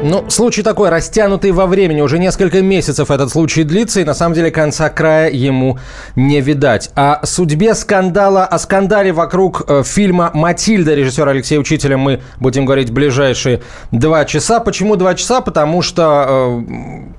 Ну, случай такой, растянутый во времени. Уже несколько месяцев этот случай длится, и на самом деле конца края ему не видать. О судьбе скандала, о скандале вокруг э, фильма «Матильда» режиссера Алексея Учителя мы будем говорить ближайшие два часа. Почему два часа? Потому что э,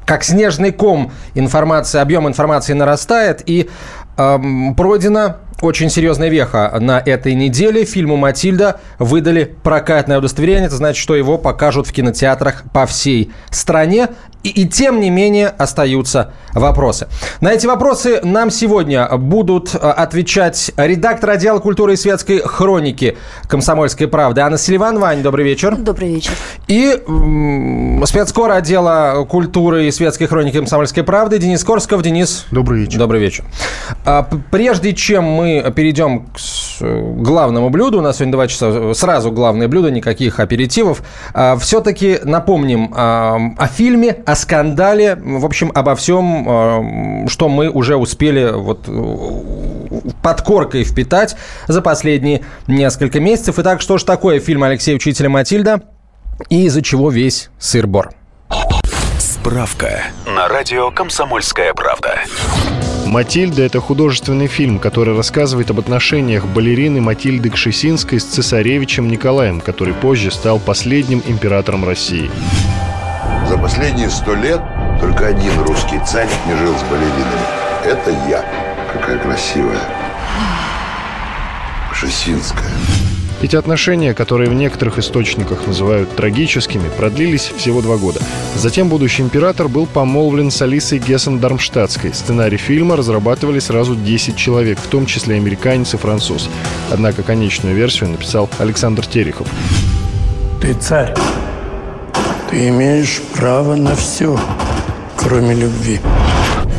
как снежный ком информация, объем информации нарастает, и э, пройдено очень серьезная веха на этой неделе. Фильму «Матильда» выдали прокатное удостоверение. Это значит, что его покажут в кинотеатрах по всей стране. И, и тем не менее остаются вопросы. На эти вопросы нам сегодня будут э, отвечать редактор отдела культуры и светской хроники «Комсомольской правды» Анна Селиван. Вань, добрый вечер. Добрый вечер. И м- спецкор отдела культуры и светской хроники «Комсомольской правды» Денис Корсков. Денис. Добрый вечер. Добрый вечер. А, прежде чем мы перейдем к главному блюду, у нас сегодня два часа, сразу главное блюдо, никаких аперитивов, а, все-таки напомним а, о фильме, о скандале, в общем, обо всем, что мы уже успели вот под коркой впитать за последние несколько месяцев. Итак, что же такое фильм Алексея Учителя «Матильда» и из-за чего весь сыр-бор? Справка на радио «Комсомольская правда». «Матильда» — это художественный фильм, который рассказывает об отношениях балерины Матильды Кшесинской с цесаревичем Николаем, который позже стал последним императором России. За последние сто лет только один русский царь не жил с балеринами. Это я. Какая красивая. Кшесинская. Эти отношения, которые в некоторых источниках называют трагическими, продлились всего два года. Затем будущий император был помолвлен с Алисой Гессен-Дармштадтской. Сценарий фильма разрабатывали сразу 10 человек, в том числе американец и француз. Однако конечную версию написал Александр Терехов. Ты царь. Ты имеешь право на все, кроме любви.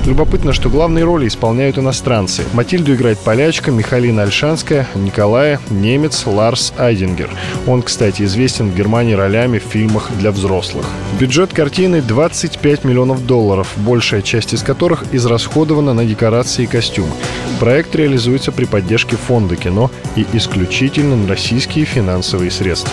Любопытно, что главные роли исполняют иностранцы. Матильду играет полячка Михалина Альшанская, Николая – немец Ларс Айдингер. Он, кстати, известен в Германии ролями в фильмах для взрослых. Бюджет картины 25 миллионов долларов, большая часть из которых израсходована на декорации и костюмы. Проект реализуется при поддержке фонда кино и исключительно на российские финансовые средства.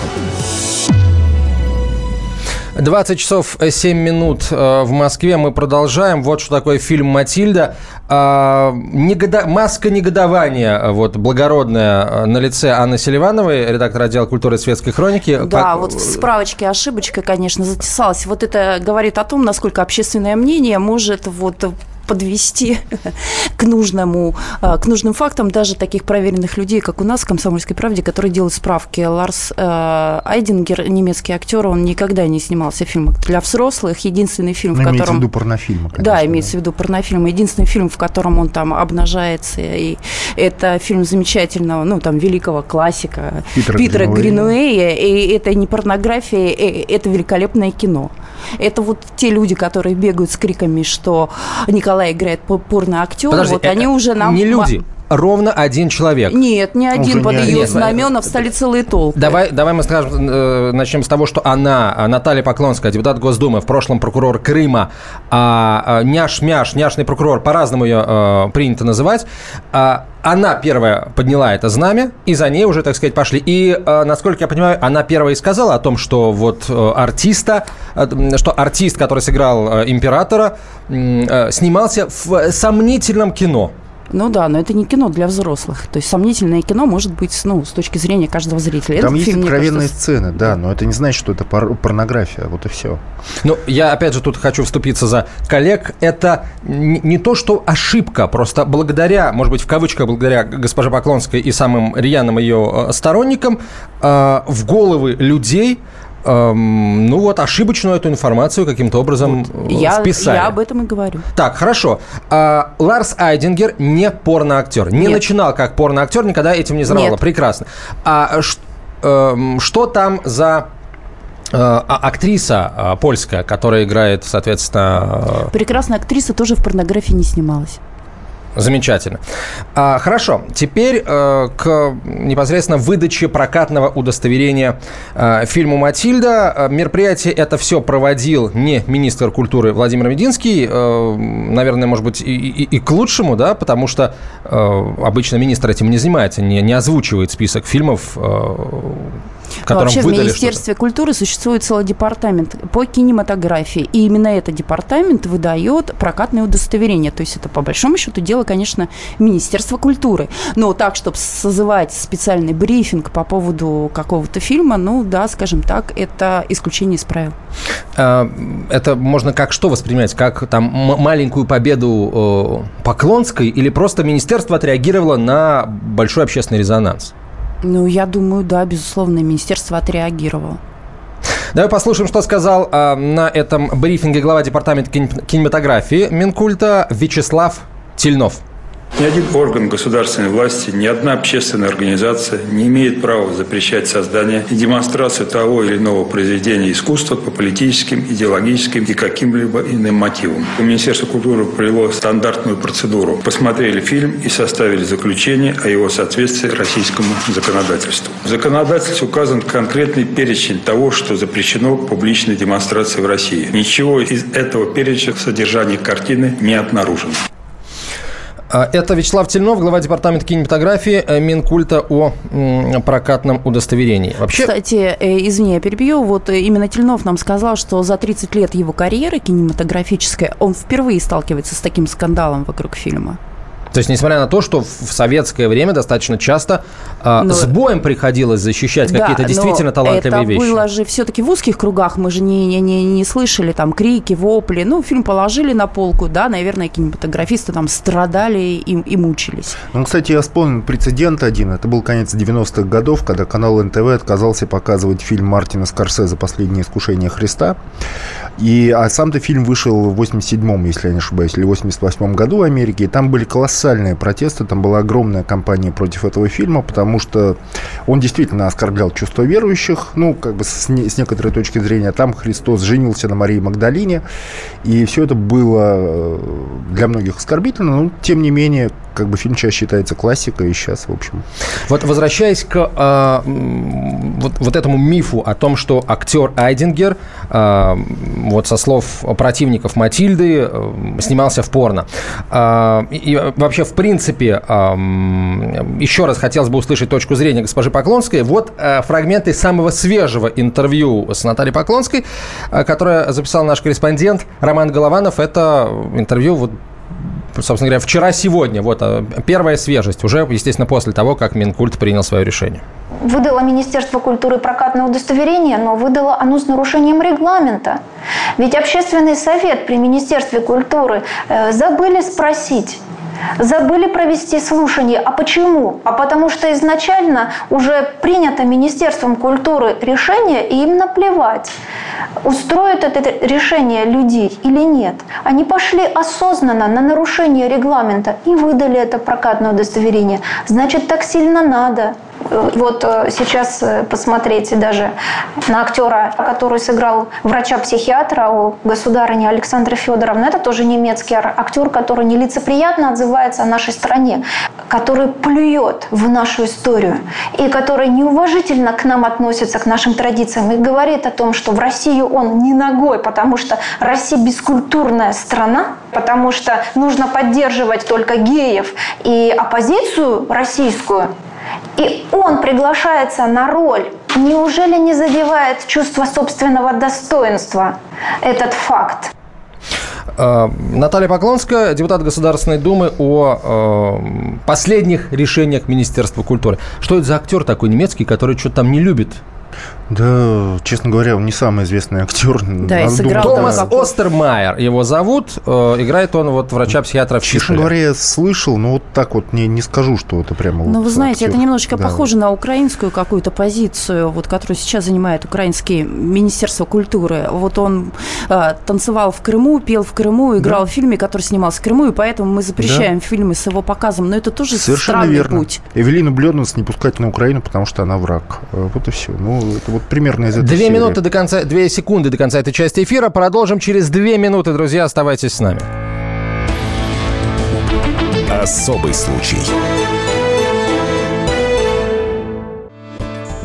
20 часов 7 минут э, в Москве. Мы продолжаем. Вот что такое фильм «Матильда». А, негода... Маска негодования, э, вот, благородная, э, на лице Анны Селивановой, редактор отдела культуры и светской хроники. Да, как... вот в справочке ошибочка, конечно, затесалась. Вот это говорит о том, насколько общественное мнение может вот подвести к нужному, а, к нужным фактам даже таких проверенных людей, как у нас в «Комсомольской правде», которые делают справки. Ларс э, Айдингер, немецкий актер, он никогда не снимался в фильмах для взрослых. Единственный фильм, Но в котором... имеется в виду порнофильмы, конечно. Да, имеется да. в виду порнофильм. Единственный фильм, в котором он там обнажается, и это фильм замечательного, ну, там, великого классика Питера, Питера Гринуэя, и это не порнография, э, это великолепное кино. Это вот те люди, которые бегают с криками, что Николай играет порно-актер, вот они уже нам... Не люди, ровно один человек. Нет, не один. Уже Под не ее один. знамена встали целые толпы. Давай, давай мы скажем, э, начнем с того, что она, Наталья Поклонская, депутат Госдумы, в прошлом прокурор Крыма, а, а, няш-мяш, няшный прокурор, по-разному ее а, принято называть, а, она первая подняла это знамя, и за ней уже, так сказать, пошли. И, насколько я понимаю, она первая и сказала о том, что вот э, артиста, что артист, который сыграл императора, снимался в сомнительном кино. Ну да, но это не кино для взрослых. То есть сомнительное кино может быть, ну, с точки зрения каждого зрителя. Там Этот есть фильм, откровенные кажется... сцены, да, но это не значит, что это пор- порнография, вот и все. Ну, я опять же тут хочу вступиться за коллег. Это не то, что ошибка, просто благодаря, может быть, в кавычках, благодаря госпоже Поклонской и самым рьяным ее э, сторонникам, э, в головы людей эм, ну вот, ошибочную эту информацию каким-то образом вот. я, вписали. Я об этом и говорю. Так, хорошо. А, Ларс Айдингер не порноактер. Не Нет. начинал как порноактер, никогда этим не. Нет. Прекрасно. А ш, э, что там за э, а, актриса э, польская, которая играет, соответственно... Прекрасная актриса тоже в порнографии не снималась. Замечательно. А, хорошо, теперь э, к непосредственно выдаче прокатного удостоверения э, фильму «Матильда». Э, мероприятие это все проводил не министр культуры Владимир Мединский, э, наверное, может быть, и, и, и к лучшему, да, потому что э, обычно министр этим не занимается, не, не озвучивает список фильмов, э, которым Вообще в Министерстве культуры существует целый департамент по кинематографии. И именно этот департамент выдает прокатное удостоверение. То есть это, по большому счету, дело, конечно, Министерства культуры. Но так, чтобы созывать специальный брифинг по поводу какого-то фильма, ну да, скажем так, это исключение из правил. А, Это можно как что воспринимать? Как там маленькую победу э, Поклонской или просто министерство отреагировало на большой общественный резонанс? Ну, я думаю, да, безусловно, Министерство отреагировало. Давай послушаем, что сказал а, на этом брифинге глава департамента кинем- кинематографии Минкульта Вячеслав Тельнов. Ни один орган государственной власти, ни одна общественная организация не имеет права запрещать создание и демонстрацию того или иного произведения искусства по политическим, идеологическим и каким-либо иным мотивам. Министерство культуры провело стандартную процедуру. Посмотрели фильм и составили заключение о его соответствии российскому законодательству. В законодательстве указан конкретный перечень того, что запрещено публичной демонстрации в России. Ничего из этого перечня в содержании картины не обнаружено. А, Это Вячеслав Тельнов, глава департамента кинематографии э, Минкульта о прокатном удостоверении. Вообще, Кстати, э, извини, я перебью. Вот э, именно Тельнов нам сказал, что за 30 лет его карьеры кинематографической он впервые сталкивается с таким скандалом вокруг фильма. То есть, несмотря на то, что в советское время достаточно часто а, Но- с боем приходилось защищать какие-то Да, действительно но талантливые это вещи. было же все-таки в узких кругах, мы же не, не, не, не слышали там крики, вопли. Ну, фильм положили на полку, да, наверное, кинематографисты там страдали и, и мучились. Ну, кстати, я вспомнил прецедент один. Это был конец 90-х годов, когда канал НТВ отказался показывать фильм Мартина Скорсезе «Последнее искушение Христа». И, а сам-то фильм вышел в 87-м, если я не ошибаюсь, или 88-м году в Америке. И там были колоссальные протесты, там была огромная кампания против этого фильма, потому что он действительно оскорблял чувства верующих, ну, как бы с, не- с некоторой точки зрения. Там Христос женился на Марии Магдалине, и все это было э, для многих оскорбительно, но, тем не менее, как бы фильм сейчас считается классикой, и сейчас, в общем... Вот возвращаясь к м, вот, вот этому мифу о том, что актер Айдингер, а, вот со слов противников Матильды, э, снимался в порно. А, и, и вообще, в принципе, еще раз хотелось бы услышать точку зрения госпожи Поклонской. Вот а, фрагменты самого свежего интервью с Натальей Поклонской, а, которое записал наш корреспондент Роман Голованов. Это интервью вот собственно говоря, вчера-сегодня. Вот а, первая свежесть, уже, естественно, после того, как Минкульт принял свое решение. Выдало Министерство культуры прокатное удостоверение, но выдало оно с нарушением регламента. Ведь общественный совет при Министерстве культуры э, забыли спросить, забыли провести слушание. А почему? А потому что изначально уже принято Министерством культуры решение, и им наплевать, устроит это решение людей или нет. Они пошли осознанно на нарушение регламента и выдали это прокатное удостоверение. Значит, так сильно надо. Э, Вот э, сейчас э, посмотрите даже на актера, который сыграл врача-психиатра у государыни Александры Федоровны. Это тоже немецкий актер, который нелицеприятно отзывается о нашей стране, который плюет в нашу историю и который неуважительно к нам относится, к нашим традициям и говорит о том, что в Россию он не ногой, потому что Россия бескультурная страна, потому что нужно поддерживать только геев и оппозицию российскую. И он приглашается на роль. Неужели не задевает чувство собственного достоинства этот факт? Э, Наталья Поклонская, депутат Государственной Думы, о э, последних решениях Министерства культуры. Что это за актер такой немецкий, который что-то там не любит? Да, честно говоря, он не самый известный актер. Да, и Надо сыграл там Томас какой- Остермайер его зовут. Э, играет он вот врача-психиатра в Честно Фишере. говоря, я слышал, но вот так вот не, не скажу, что это прямо Ну, вот вы знаете, актер. это немножечко Да. похоже на украинскую какую-то позицию, вот, которую сейчас занимает украинское Министерство культуры. Вот он э, танцевал в Крыму, пел в Крыму, играл в фильме, который снимался в Крыму, и поэтому мы запрещаем фильмы с его показом. Но это тоже Совершенно странный верно. путь. Эвелину Блёднес не пускать на Украину, потому что она враг. Э, Вот и все. Ну, это вот примерно из этой Две серии. минуты до конца, две секунды до конца этой части эфира. Продолжим через две минуты, друзья. Оставайтесь с нами. Особый случай.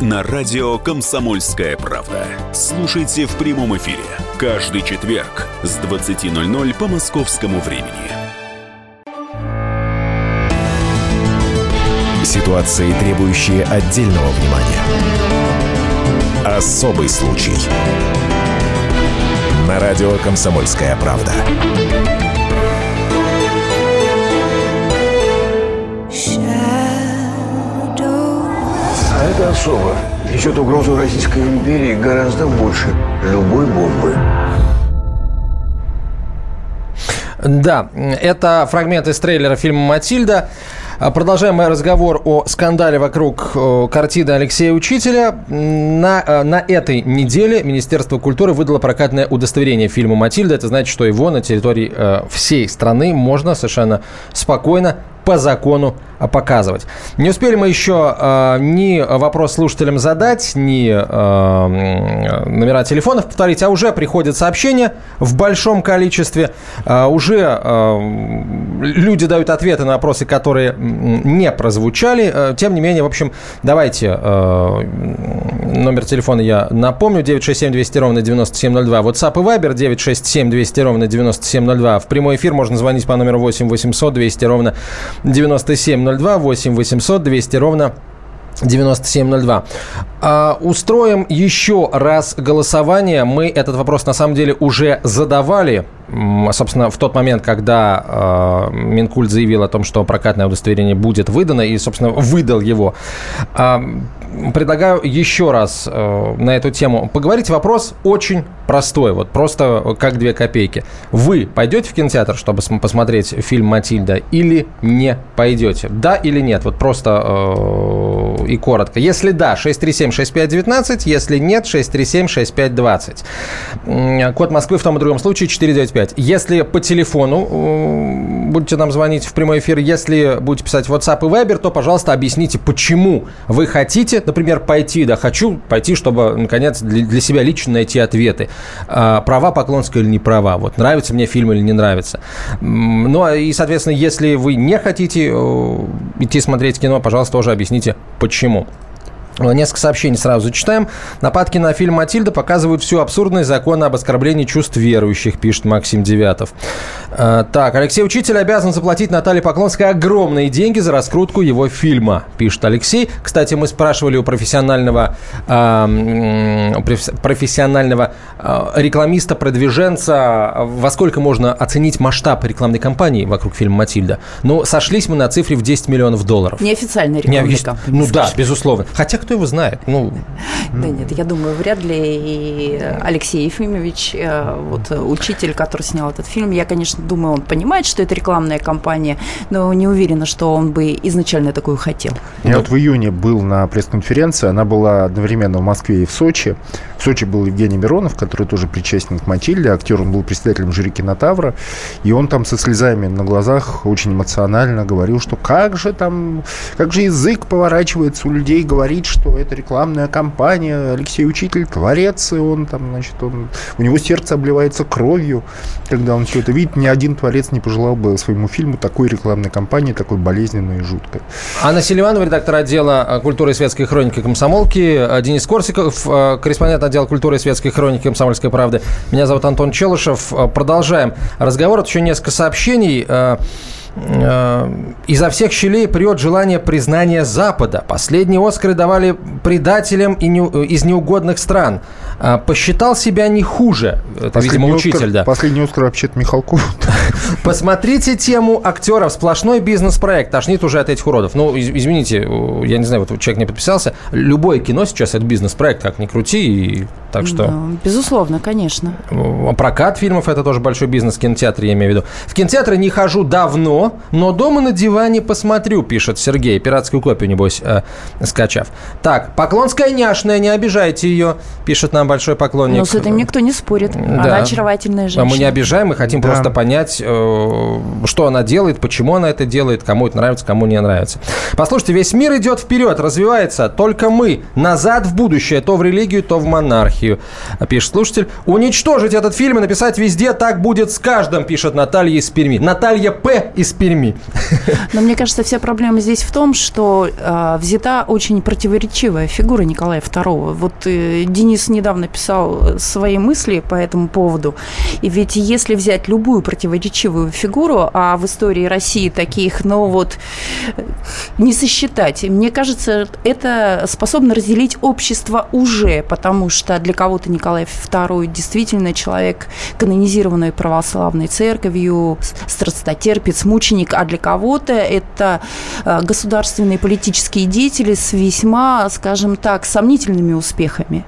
на радио «Комсомольская правда». Слушайте в прямом эфире каждый четверг с 20.00 по московскому времени. Ситуации, требующие отдельного внимания. Особый случай. На радио «Комсомольская правда». А это особо несет угрозу Российской империи гораздо больше любой бомбы. Да, это фрагмент из трейлера фильма «Матильда». Продолжаем мы разговор о скандале вокруг э, картины Алексея Учителя. На, э, на этой неделе Министерство культуры выдало прокатное удостоверение фильму «Матильда». Это значит, что его на территории э, всей страны можно совершенно спокойно по закону показывать. Не успели мы еще э, ни вопрос слушателям задать, ни э, номера телефонов повторить, а уже приходят сообщения в большом количестве. Э, уже э, люди дают ответы на вопросы, которые не прозвучали. Э, тем не менее, в общем, давайте э, номер телефона я напомню. 967 200 ровно 9702. WhatsApp и Viber 967 200 ровно 9702. В прямой эфир можно звонить по номеру 8 800 200 ровно 9702 8 800 200 ровно 9702. А, устроим еще раз голосование. Мы этот вопрос на самом деле уже задавали. Собственно, в тот момент, когда э, Минкульт заявил о том, что прокатное удостоверение будет выдано, и, собственно, выдал его. Э, предлагаю еще раз э, на эту тему поговорить. Вопрос очень простой, вот просто как две копейки. Вы пойдете в кинотеатр, чтобы посмотреть фильм «Матильда» или не пойдете? Да или нет? Вот просто э, и коротко. Если да, 637-6519, если нет, 637-6520. Код Москвы в том и другом случае 495. Если по телефону будете нам звонить в прямой эфир, если будете писать WhatsApp и Viber, то, пожалуйста, объясните, почему вы хотите, например, пойти, да, хочу пойти, чтобы, наконец, для себя лично найти ответы. А, права Поклонская или не права, вот, нравится мне фильм или не нравится. Ну, и, соответственно, если вы не хотите э, идти смотреть кино, пожалуйста, тоже объясните, почему. Несколько сообщений сразу зачитаем. Нападки на фильм «Матильда» показывают всю абсурдность закона об оскорблении чувств верующих, пишет Максим Девятов. А, так, Алексей Учитель обязан заплатить Наталье Поклонской огромные деньги за раскрутку его фильма, пишет Алексей. Кстати, мы спрашивали у профессионального, э, профессионального э, рекламиста, продвиженца, во сколько можно оценить масштаб рекламной кампании вокруг фильма «Матильда». Но сошлись мы на цифре в 10 миллионов долларов. Неофициальная рекламная кампания. Ну да, безусловно. Хотя кто его знает? Ну, да нет, я думаю, вряд ли и Алексей Ефимович, э, вот учитель, который снял этот фильм, я, конечно, думаю, он понимает, что это рекламная кампания, но не уверена, что он бы изначально такую хотел. Я ну, вот в июне был на пресс-конференции, она была одновременно в Москве и в Сочи. В Сочи был Евгений Миронов, который тоже причастен к Матильде, актер, он был председателем жюри кинотавра, и он там со слезами на глазах очень эмоционально говорил, что как же там, как же язык поворачивается у людей говорить, что это рекламная кампания, Алексей Учитель творец, и он там, значит, он, у него сердце обливается кровью, когда он все это видит. Ни один творец не пожелал бы своему фильму такой рекламной кампании, такой болезненной и жуткой. Анна Селиванова, редактор отдела э, культуры и светской хроники комсомолки, э, Денис Корсиков, э, корреспондент отдела культуры и светской хроники комсомольской правды. Меня зовут Антон Челышев. Продолжаем разговор. Это еще несколько сообщений. Э, изо всех щелей прет желание признания Запада. Последние Оскары давали предателям из неугодных стран. а, посчитал себя не хуже. Это, Последний видимо, Оскар- учитель, да. Последний Оскар вообще-то Михалков. Посмотрите тему актеров. Сплошной бизнес-проект. Тошнит уже от этих уродов. Ну, из- извините, э, я не знаю, вот человек не подписался. Любое кино сейчас это бизнес-проект, как ни крути. И так что... Да, безусловно, конечно. Э, Прокат фильмов – это тоже большой бизнес в кинотеатре, я имею в виду. В кинотеатры не хожу давно, но дома на диване посмотрю, пишет Сергей. Пиратскую копию, небось, э, скачав. Так, Поклонская няшная, не обижайте ее, пишет нам большой поклонник. Но с этим никто не спорит. Да. Она очаровательная женщина. Мы не обижаем, мы хотим Да. просто понять, э, что она делает, почему она это делает, кому это нравится, кому не нравится. Послушайте, весь мир идет вперед, развивается, только мы назад в будущее, то в религию, то в монархию, пишет слушатель. Уничтожить этот фильм и написать везде «Так будет с каждым», пишет Наталья из Перми. Наталья П. из Перми. Но мне кажется, вся проблема здесь в том, что э, взята очень противоречивая фигура Николая II. Вот э, Денис недавно писал свои мысли по этому поводу. И ведь если взять любую противоречивую фигуру, а в истории России таких, ну вот, э, не сосчитать. Мне кажется, это способно разделить общество уже, потому что для кого-то Николай II действительно человек, канонизированный православной церковью, страстотерпец, мученик, а для кого-то это э, государственные политические деятели с весьма, скажем так, сомнительными успехами.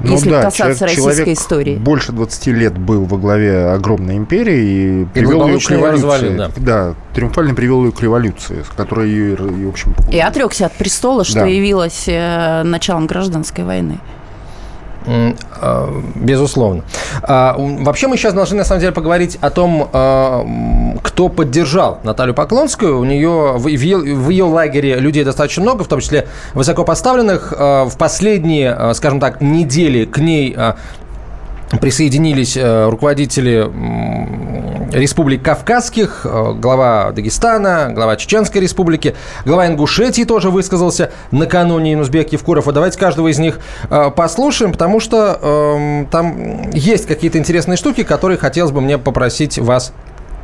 Ну если да, касаться человек- российской человек истории. Больше 20 лет был во главе огромной империи и привел ее к революции. развалил, да. триумфально привел ее к революции, которая ее, и, в общем, И отрекся от престола, что Да. явилось э, началом гражданской войны. Э, Безусловно. А, Вообще мы сейчас должны на самом деле поговорить о том, м, кто поддержал Наталью Поклонскую. У нее в ее, лагере людей достаточно много, в том числе высокопоставленных. В последние, скажем так, недели к ней присоединились э, руководители республик Кавказских, э, глава Дагестана, глава Чеченской республики, глава Ингушетии тоже высказался накануне Инузбек Евкуров. Вот давайте каждого из них э, послушаем, потому что эм, там есть какие-то интересные штуки, которые хотелось бы мне попросить вас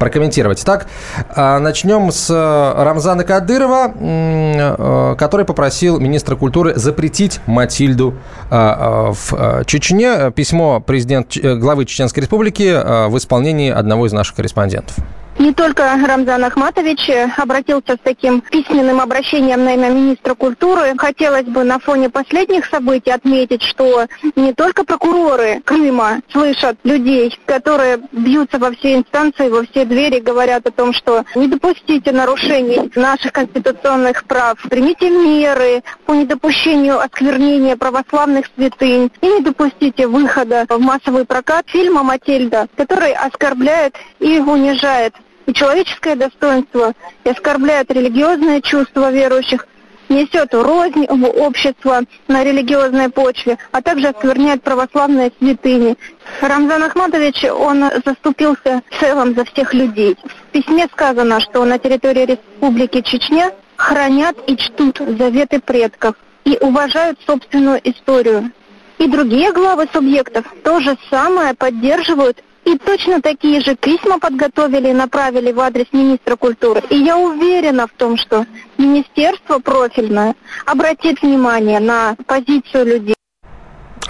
прокомментировать. Итак, э, начнем с э, Рамзана Кадырова, э, который попросил министра культуры запретить Матильду э, в Чечне. Письмо президент главы Чеченской республики в исполнении одного из наших корреспондентов. Не только Рамзан Ахматович э, обратился с таким письменным обращением на имя министра культуры. Хотелось бы на фоне последних событий отметить, что не только прокуроры Крыма слышат людей, которые бьются во все инстанции, во все двери, говорят о том, что не допустите нарушений наших конституционных прав, примите меры по недопущению осквернения православных святынь и не допустите выхода в массовый прокат фильма «Матильда», который оскорбляет и унижает и человеческое достоинство, и оскорбляет религиозное чувство верующих, несет рознь в общество на религиозной почве, а также оскверняет православные святыни. Рамзан Ахматович, он заступился в целом за всех людей. В письме сказано, что на территории Республики Чечня хранят и чтут заветы предков и уважают собственную историю. И другие главы субъектов то же самое поддерживают и точно такие же письма подготовили и направили в адрес министра культуры. И я уверена в том, что министерство профильное обратит внимание на позицию людей.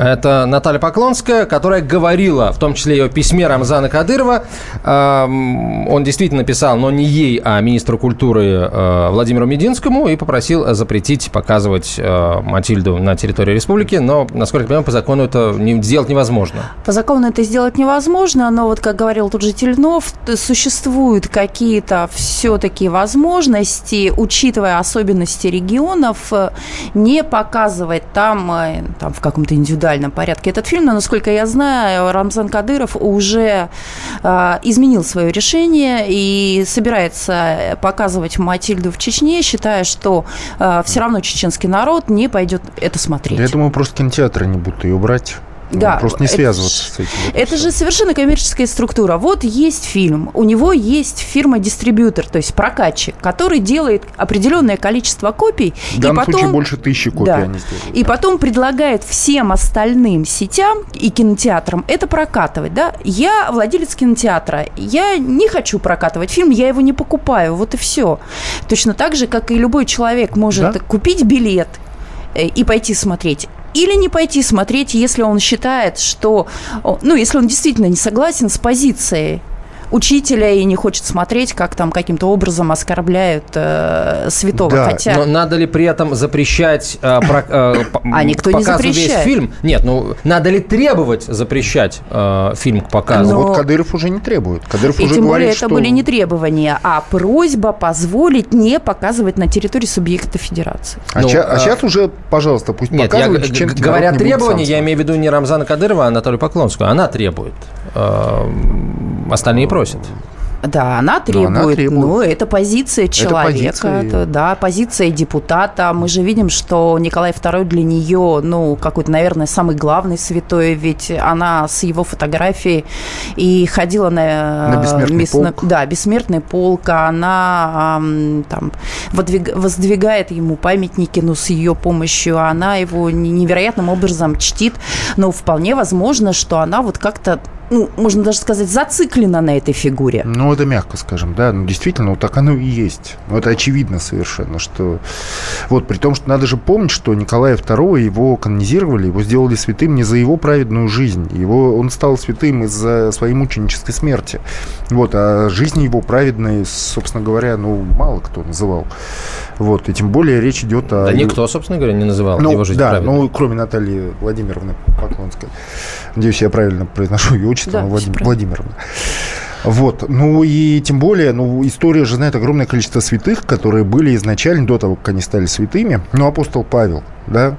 Это Наталья Поклонская, которая говорила, в том числе о письме Рамзана Кадырова. Эм, Он действительно писал, но не ей, а министру культуры э, Владимиру Мединскому и попросил запретить показывать э, Матильду на территории республики. Но, насколько я понимаю, по закону это сделать невозможно. По закону это сделать невозможно, но вот, как говорил тот же Тельнов, существуют какие-то все-таки возможности, учитывая особенности регионов, э, не показывать там, там в каком-то индивидуальном порядке этот фильм. Но, насколько я знаю, Рамзан Кадыров уже э, изменил свое решение и собирается показывать Матильду в Чечне, считая, что все равно чеченский народ не пойдет это смотреть. Я думаю, просто кинотеатры не будут ее брать. Да, Просто не это связываться ж- с этим. Это же совершенно коммерческая структура. Вот есть фильм, у него есть фирма-дистрибьютор, то есть прокатчик, который делает определенное количество копий. В и данном потом, случае больше тысячи копий Да. они сделали. И потом предлагает всем остальным сетям и кинотеатрам это прокатывать. Да? Я владелец кинотеатра, я не хочу прокатывать фильм, я его не покупаю, вот и все. Точно так же, как и любой человек может Да. купить билет э, и пойти смотреть. Или не пойти смотреть, если он считает, что, ну, если он действительно не согласен с позицией учителя и не хочет смотреть, как там каким-то образом оскорбляют э, святого. Да, Хотя... но надо ли при этом запрещать э, про, э, а никто не запрещает. весь фильм? Нет, ну надо ли требовать запрещать э, фильм к показу? Но... Вот Кадыров уже не требует. Кадыров и уже тем говорит, более это что... были не требования, а просьба позволить не показывать на территории субъекта федерации. А, ну, ча- а, а сейчас уже, пожалуйста, пусть нет, показывают. Я, чем говоря требования, я имею в виду не Рамзана Кадырова, а Анатолию Поклонскую. Она требует. Э, остальные просят. Да, она требует. Но, она требует. ну это позиция человека, это позиция... Это, да, позиция депутата. Мы же видим, что Николай II для нее, ну, какой-то, наверное, самый главный святой, ведь она с его фотографией и ходила на... На бессмертный мес... полк. Да, бессмертный полк, она там воздвигает ему памятники, ну, с ее помощью, она его невероятным образом чтит, но вполне возможно, что она вот как-то ну, можно даже сказать, зациклена на этой фигуре. Ну, это мягко скажем, да. Ну, действительно, вот так оно и есть. Ну, это очевидно совершенно, что... Вот, при том, что надо же помнить, что Николая II, его канонизировали, его сделали святым не за его праведную жизнь. Его, он стал святым из-за своей мученической смерти. Вот, а жизни его праведной, собственно говоря, ну, мало кто называл. Вот, и тем более речь идет о... Да никто, собственно говоря, не называл ну, его жизнь да, праведной. ну, кроме Натальи Владимировны Поклонской. Надеюсь, я правильно произношу ее отчество, да, Владим... Владимировна. Вот. Ну и тем более, ну, история же знает огромное количество святых, которые были изначально, до того, как они стали святыми. Ну, апостол Павел, да,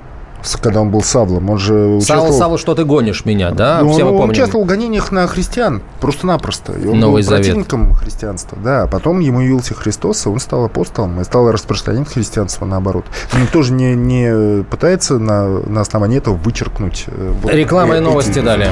когда он был Савлом. Он же участвовал... Савл, Савл, что ты гонишь меня, да? Ну, Все он, мы помним. участвовал в гонениях на христиан, просто-напросто. И он Новый был Завет. противником христианства. Да, а потом ему явился Христос, и он стал апостолом, и стал распространять христианство наоборот. Но никто же не, не пытается на, на основании этого вычеркнуть... Э, Реклама и новости далее.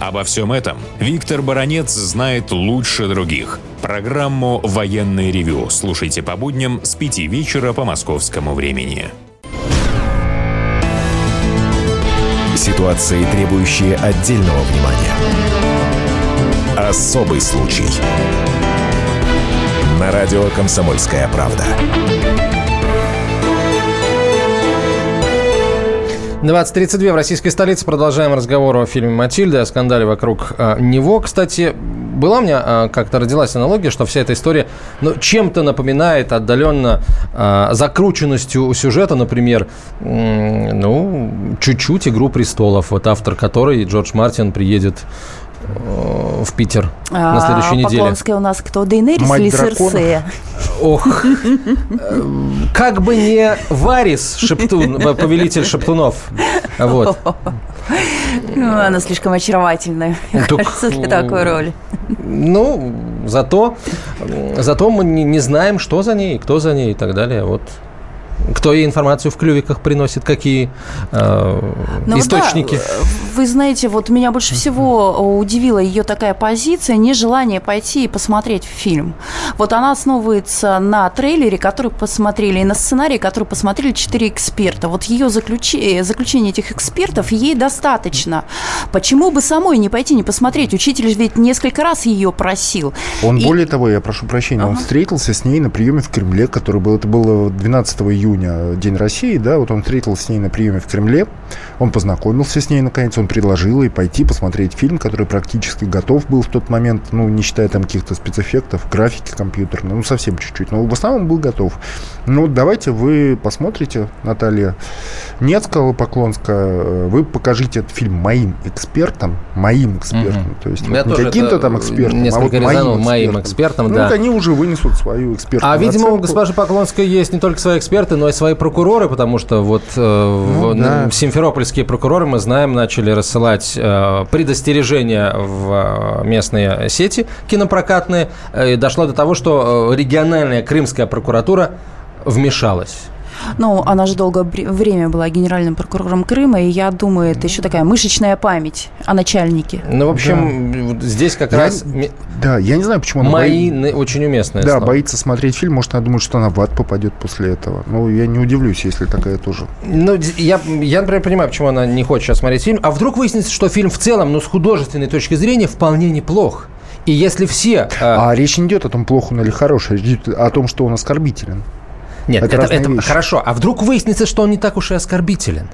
Обо всем этом Виктор Баранец знает лучше других. Программу «Военный ревю» слушайте по будням с 5 вечера по московскому времени. Ситуации, требующие отдельного внимания. Особый случай. На радио «Комсомольская правда». 20.32 в российской столице. Продолжаем разговор о фильме «Матильда», о скандале вокруг э, него. Кстати, была у меня э, как-то родилась аналогия, что вся эта история ну, чем-то напоминает отдаленно э, закрученностью сюжета, например, ну, чуть-чуть «Игру престолов», вот автор которой, Джордж Мартин, приедет в Питер а, на следующей неделе. Поклонская у нас кто? Дейнерис или Серсея? Ох, э, как бы не Варис, шептун, повелитель шептунов. Вот. Ну, она слишком очаровательная, кажется, для такой роли. Ну, зато, зато мы не, не знаем, что за ней, кто за ней и так далее. Вот кто ей информацию в клювиках приносит, какие э, ну, источники? Да. Вы знаете, вот меня больше всего удивила ее такая позиция, нежелание пойти и посмотреть фильм. Вот она основывается на трейлере, который посмотрели, и на сценарии, который посмотрели четыре эксперта. Вот ее заключение, заключение этих экспертов ей достаточно. Почему бы самой не пойти, не посмотреть? Учитель ведь несколько раз ее просил. Он, и... более того, я прошу прощения, ага. он встретился с ней на приеме в Кремле, который был, это было 12 июня июня День России, да, вот он встретился с ней на приеме в Кремле, он познакомился с ней, наконец, он предложил ей пойти посмотреть фильм, который практически готов был в тот момент, ну, не считая там каких-то спецэффектов, графики компьютерной, ну, совсем чуть-чуть, но в основном был готов. Ну, вот давайте вы посмотрите, Наталья. Сказала Поклонская, вы покажите этот фильм моим экспертам, моим экспертам, угу. то есть вот не каким-то там экспертам, а вот моим экспертам. моим экспертам, ну, да. вот они уже вынесут свою экспертную А, видимо, у госпожи Поклонской есть не только свои эксперты, но и свои прокуроры, потому что вот э, ну, в, да. симферопольские прокуроры, мы знаем, начали рассылать э, предостережения в э, местные сети кинопрокатные. И дошло до того, что региональная крымская прокуратура вмешалась. Ну, она же долгое время была генеральным прокурором Крыма, и я думаю, это еще такая мышечная память о начальнике. Ну, в общем, да. здесь как я, раз... Да, я не знаю, почему она... Мои бои... очень уместные Да, слова. боится смотреть фильм, может, она думает, что она в ад попадет после этого. Ну, я не удивлюсь, если такая тоже. Ну, я, я, например, понимаю, почему она не хочет сейчас смотреть фильм. А вдруг выяснится, что фильм в целом, ну, с художественной точки зрения, вполне неплох. И если все... А, а речь не идет о том, плохо он или хороший, речь идет о том, что он оскорбителен. Нет, это, это, это хорошо. А вдруг выяснится, что он не так уж и оскорбителен?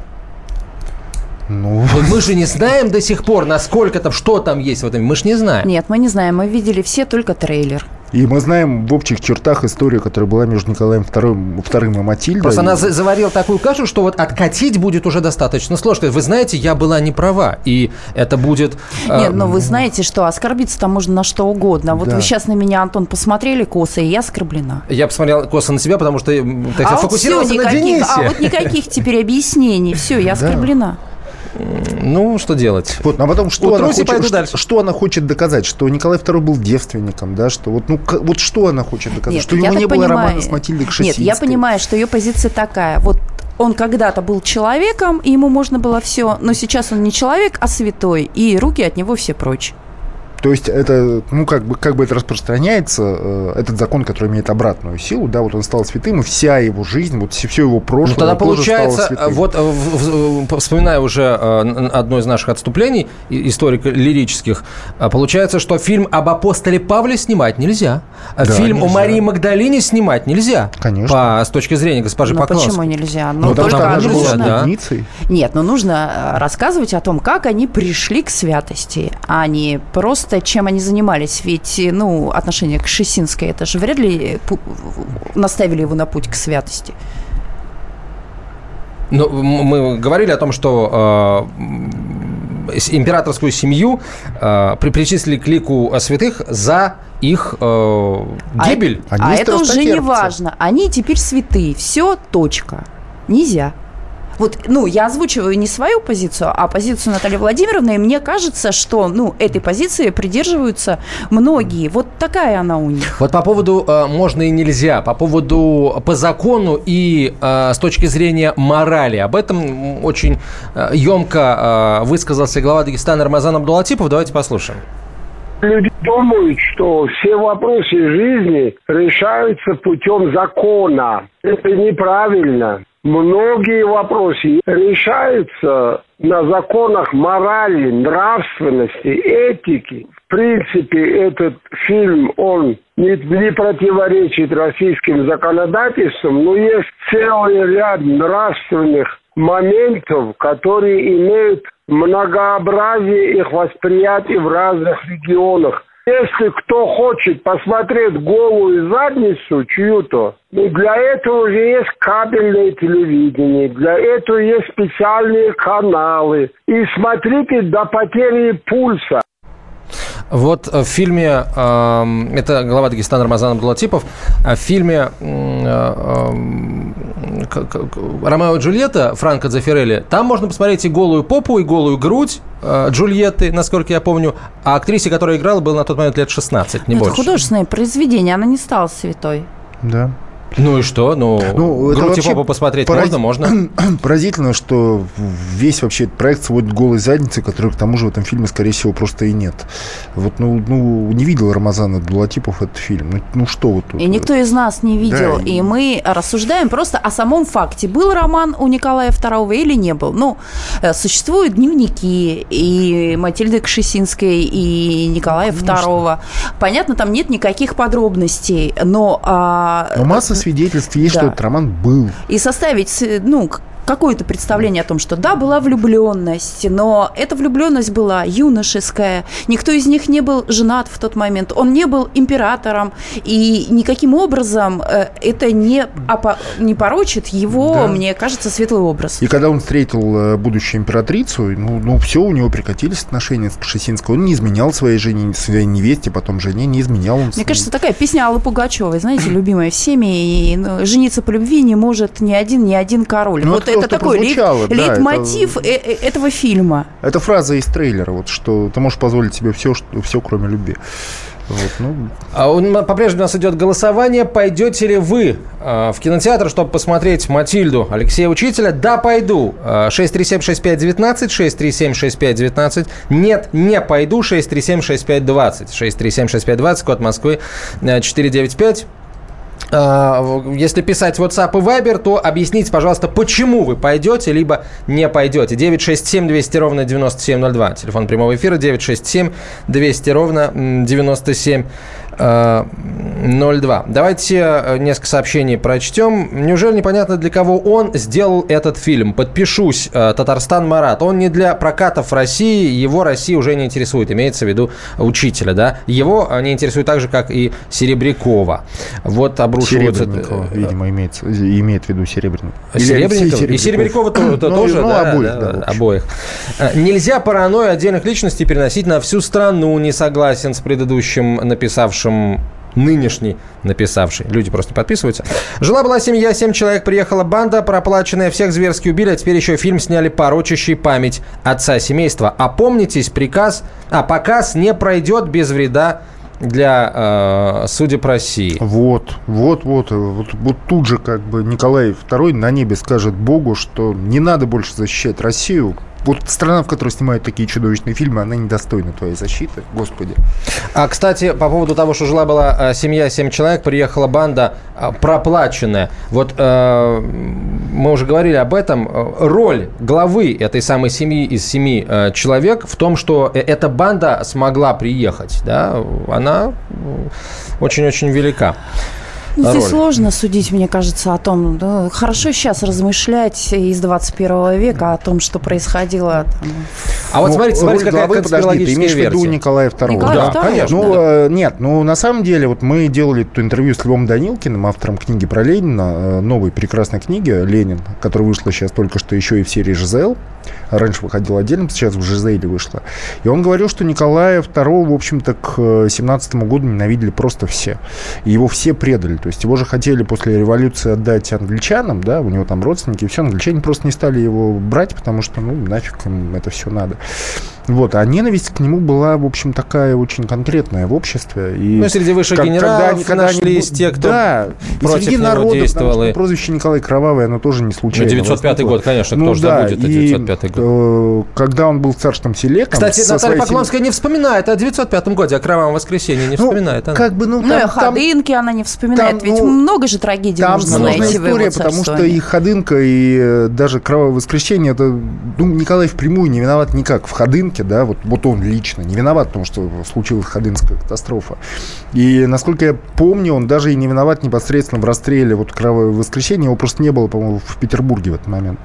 Ну... Мы же не знаем до сих пор, насколько там, что там есть в этом. Мы же не знаем. Нет, мы не знаем. Мы видели все только трейлер. И мы знаем в общих чертах историю, которая была между Николаем II, II и Матильдой. Просто она заварила такую кашу, что вот откатить будет уже достаточно сложно. Вы знаете, я была не права, и это будет... Э, Нет, но вы знаете, что оскорбиться там можно на что угодно. Вот да. вы сейчас на меня, Антон, посмотрели косо, и я оскорблена. Я посмотрел косо на себя, потому что ты а фокусировался вот на Денисе. А вот никаких теперь объяснений. Все, я оскорблена. Да. Ну, что делать? Вот, а потом, что она, хочет, что, дальше. что она хочет доказать? Что Николай II был девственником, да? Что вот, ну, вот что она хочет доказать? Нет, что у него не понимаю, было романа с Матильдой Кшесинской? Нет, я понимаю, что ее позиция такая. Вот он когда-то был человеком, и ему можно было все, но сейчас он не человек, а святой, и руки от него все прочь. То есть это, ну, как бы, как бы это распространяется, э, этот закон, который имеет обратную силу, да, вот он стал святым, и вся его жизнь, вот все, все его прошлое ну, тогда получается, вот в, в, вспоминая уже э, одно из наших отступлений, историко-лирических, э, получается, что фильм об апостоле Павле снимать нельзя. Да, фильм нельзя. о Марии Магдалине снимать нельзя. Конечно. По, с точки зрения госпожи ну, Поклонской. почему нельзя? Ну, ну только нужно... Да. Нет, но ну, нужно рассказывать о том, как они пришли к святости, а не просто просто чем они занимались. Ведь, ну, отношение к Шесинской, это же вряд ли наставили его на путь к святости. Ну, мы говорили о том, что э, императорскую семью э, причислили к лику святых за их э, гибель. А, а это уже не важно. Они теперь святые. Все, точка. Нельзя. Вот, ну, я озвучиваю не свою позицию, а позицию Натальи Владимировны, и мне кажется, что, ну, этой позиции придерживаются многие. Вот такая она у них. Вот по поводу э, можно и нельзя, по поводу по закону и э, с точки зрения морали. Об этом очень э, емко э, высказался глава Дагестана Рамазан Абдулатипов. Давайте послушаем. Люди думают, что все вопросы жизни решаются путем закона. Это неправильно. Многие вопросы решаются на законах морали, нравственности, этики. В принципе, этот фильм, он не, не противоречит российским законодательствам, но есть целый ряд нравственных моментов, которые имеют многообразие их восприятий в разных регионах. Если кто хочет посмотреть голую задницу чью-то, ну, для этого уже есть кабельное телевидение, для этого есть специальные каналы. И смотрите до потери пульса. Вот в фильме, э, это глава Дагестана Рамазан Абдулатипов, в фильме э, Ромео и Джульетта Франко Дзефирелли, там можно посмотреть и голую попу, и голую грудь э, Джульетты, насколько я помню. А актрисе, которая играла, было на тот момент лет 16, не Но больше. Это художественное произведение, она не стала святой. Да. Ну и что? Ну, ну грудь и попу посмотреть пораз... можно? Можно. Поразительно, что весь вообще проект сводит голой задницы, которой, к тому же, в этом фильме, скорее всего, просто и нет. Вот, ну, ну не видел Рамазан Абдулатипов этот фильм. Ну, ну что вот тут? И никто из нас не видел. Да, и... и мы рассуждаем просто о самом факте. Был роман у Николая II или не был? Ну, э, существуют дневники и Матильды Кшесинской, и Николая Конечно. II. Понятно, там нет никаких подробностей, но... А... Но масса свидетельств есть, да. что этот роман был. И составить, ну, какое-то представление о том, что да, была влюбленность, но эта влюбленность была юношеская, никто из них не был женат в тот момент, он не был императором, и никаким образом э, это не, опо- не порочит его, да. мне кажется, светлый образ. И когда он встретил э, будущую императрицу, ну, ну все, у него прекратились отношения с Кшесинской, он не изменял своей жене, своей невесте, потом жене, не изменял он. Мне кажется, такая песня Аллы Пугачевой, знаете, любимая всеми, и ну, жениться по любви не может ни один, ни один король. Ну, вот это такой лейт, да, лейтмотив это, э, э, этого фильма. Это фраза из трейлера, вот что ты можешь позволить себе все, что, все кроме любви. Вот, ну. а он, по-прежнему у нас идет голосование. Пойдете ли вы э, в кинотеатр, чтобы посмотреть «Матильду» Алексея Учителя? Да, пойду. 637-6519, 637-6519. Нет, не пойду. 637-6520. 637-6520, код Москвы 495. А, если писать WhatsApp и Viber, то объясните, пожалуйста, почему вы пойдете, либо не пойдете. 967 200 ровно 9702. Телефон прямого эфира 967 200 ровно 97 02. Давайте э, несколько сообщений прочтем. Неужели непонятно, для кого он сделал этот фильм? Подпишусь. Э, Татарстан Марат. Он не для прокатов России, его Россия уже не интересует. Имеется в виду учителя, да? Его не интересует так же, как и Серебрякова. Вот обрушиваются... Серебренникова, видимо, имеется, имеет в виду Серебренникова. Серебренникова? И Серебрякова ну, тоже, ну, да? Обоих, да, обоих. Э, нельзя паранойю отдельных личностей переносить на всю страну. Не согласен с предыдущим написавшим нашим нынешний написавший. Люди просто подписываются. Жила-была семья, семь человек, приехала банда, проплаченная, всех зверски убили, а теперь еще фильм сняли, порочащий память отца семейства. Опомнитесь, приказ, а показ не пройдет без вреда для э, судеб России. Вот, вот, вот, вот, вот тут же как бы Николай II на небе скажет Богу, что не надо больше защищать Россию, вот страна, в которой снимают такие чудовищные фильмы, она недостойна твоей защиты, господи. А, кстати, по поводу того, что жила-была э, семья, семь человек, приехала банда э, проплаченная. Вот э, мы уже говорили об этом. Роль главы этой самой семьи из семи э, человек в том, что э, эта банда смогла приехать, да, она очень-очень велика. Ну, здесь сложно судить, мне кажется, о том, да, хорошо сейчас размышлять из 21 века о том, что происходило. Там. А вот ну, смотрите, смотрите, какая главы, подожди, ты имеешь в виду Николая II? Николая да, II? конечно. Ну, да. нет, ну, на самом деле, вот мы делали это интервью с Львом Данилкиным, автором книги про Ленина, э, новой прекрасной книги «Ленин», которая вышла сейчас только что еще и в серии «ЖЗЛ». Раньше выходила отдельно, сейчас в ЖЗЛе вышла. И он говорил, что Николая II, в общем-то, к 17 году ненавидели просто все. И его все предали. То есть его же хотели после революции отдать англичанам, да, у него там родственники, и все, англичане просто не стали его брать, потому что, ну, нафиг им это все надо. Вот, а ненависть к нему была, в общем, такая очень конкретная в обществе. И ну, среди высших как, генералов когда, когда нашлись они, те, кто да, против среди него народа, действовал. Потому что прозвище Николай Кровавый, оно тоже не случайно. 905 возникло. год, конечно, ну, кто да, же забудет, и, 905 год. Э, когда он был в царском селе... Кстати, Наталья Поклонская семьей... не вспоминает о 905 годе, о Кровавом воскресенье не ну, вспоминает. Она. Как бы, ну, там, ну, и о Ходынке она не вспоминает, там, ведь ну, много же трагедий там можно найти история, потому что и Ходынка, и э, даже Кровавое воскресенье, это, ну, Николай впрямую не виноват никак в Ходынке, да, вот, вот он лично не виноват, потому что случилась Ходынская катастрофа. И, насколько я помню, он даже и не виноват непосредственно в расстреле вот Кровавое воскресенье. Его просто не было, по-моему, в Петербурге в этот момент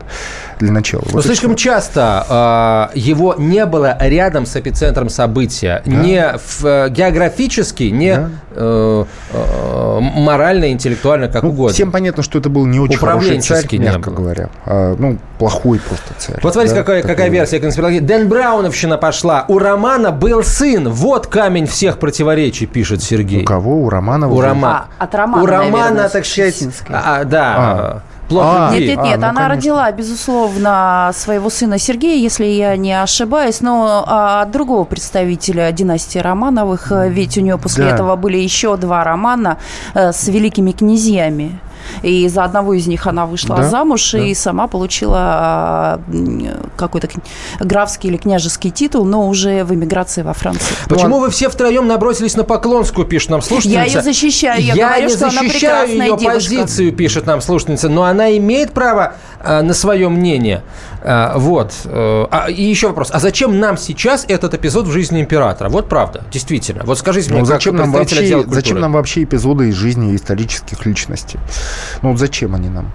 для начала. Но вот слишком часто э, его не было рядом с эпицентром события. Да. Не в, э, географически, не да. Э, э, морально, интеллектуально, как ну, угодно. Всем понятно, что это был не очень хороший царь, мягко говоря. А, ну, плохой просто царь. Вот смотрите, да? какая, какая версия конспирологии. Дэн Брауновщина пошла. У Романа был сын. Вот камень всех противоречий, пишет Сергей. У кого? У Романа? У Романа. А, от Романа, У Романа, наверное, так сказать... А, да. А плохо Нет, нет, нет, а, ну, она конечно. родила, безусловно, своего сына Сергея, если я не ошибаюсь, но а, от другого представителя династии Романовых, ведь у нее после да. этого были еще два романа а, с великими князьями. И за одного из них она вышла да, замуж да. и сама получила а, какой-то графский или княжеский титул, но уже в эмиграции во Франции. Почему ну, вы все втроем набросились на Поклонскую, пишет нам слушательница? Я ее защищаю. Я, я говорю, не что защищаю она ее девушка. позицию, пишет нам слушательница, но она имеет право э, на свое мнение. Э, вот. Э, а, и еще вопрос. А зачем нам сейчас этот эпизод в жизни императора? Вот правда, действительно. Вот скажите мне, ну, зачем, нам вообще, зачем нам вообще эпизоды из жизни исторических личностей? Ну вот зачем они нам?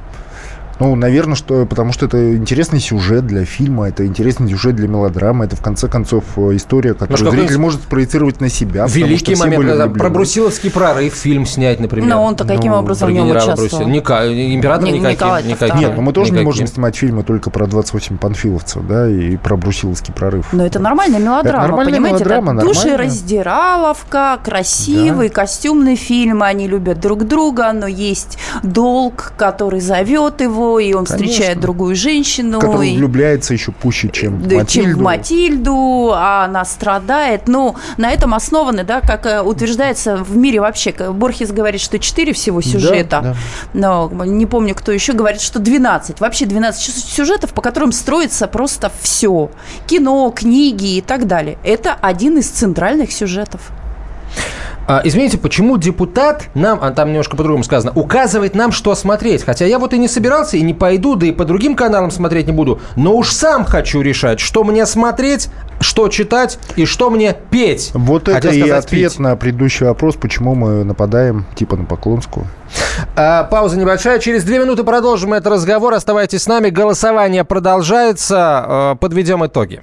Ну, наверное, что потому что это интересный сюжет для фильма, это интересный сюжет для мелодрамы, это в конце концов э, история, которую ну, зритель может проецировать на себя. Великий момент, когда про Брусиловский прорыв фильм снять, например. Но он-то каким ну, образом в нем участвовал? Ника, император Ник, никаким, никаким. Нет, но мы тоже никаким. не можем снимать фильмы только про 28 панфиловцев, да, и про Брусиловский прорыв. Но это нормальная мелодрама, это нормальная понимаете? Мелодрама, это душераздираловка, красивый, да. костюмный фильм, они любят друг друга, но есть долг, который зовет его, него, и он Конечно. встречает другую женщину. Который и... влюбляется еще пуще, чем в Матильду. Чем в Матильду, а она страдает. Ну, на этом основаны, да, как э, утверждается в мире вообще. Борхес говорит, что 4 всего сюжета. Да, да. Но не помню, кто еще говорит, что 12. Вообще 12 сюжетов, по которым строится просто все. Кино, книги и так далее. Это один из центральных сюжетов. А, извините, почему депутат нам, а там немножко по-другому сказано, указывает нам, что смотреть? Хотя я вот и не собирался, и не пойду, да и по другим каналам смотреть не буду. Но уж сам хочу решать, что мне смотреть, что читать и что мне петь. Вот Хотя это и ответ петь. на предыдущий вопрос, почему мы нападаем типа на Поклонскую. А, пауза небольшая. Через две минуты продолжим этот разговор. Оставайтесь с нами. Голосование продолжается. А, подведем итоги.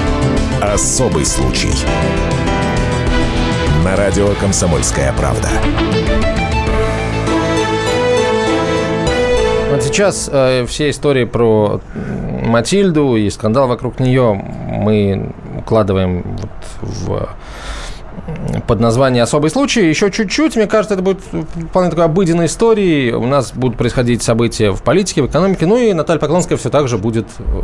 Особый случай. На радио «Комсомольская правда». Вот сейчас э, все истории про Матильду и скандал вокруг нее мы укладываем вот в под название «Особый случай». Еще чуть-чуть, мне кажется, это будет вполне такой обыденной историей. У нас будут происходить события в политике, в экономике. Ну и Наталья Поклонская все так же будет э,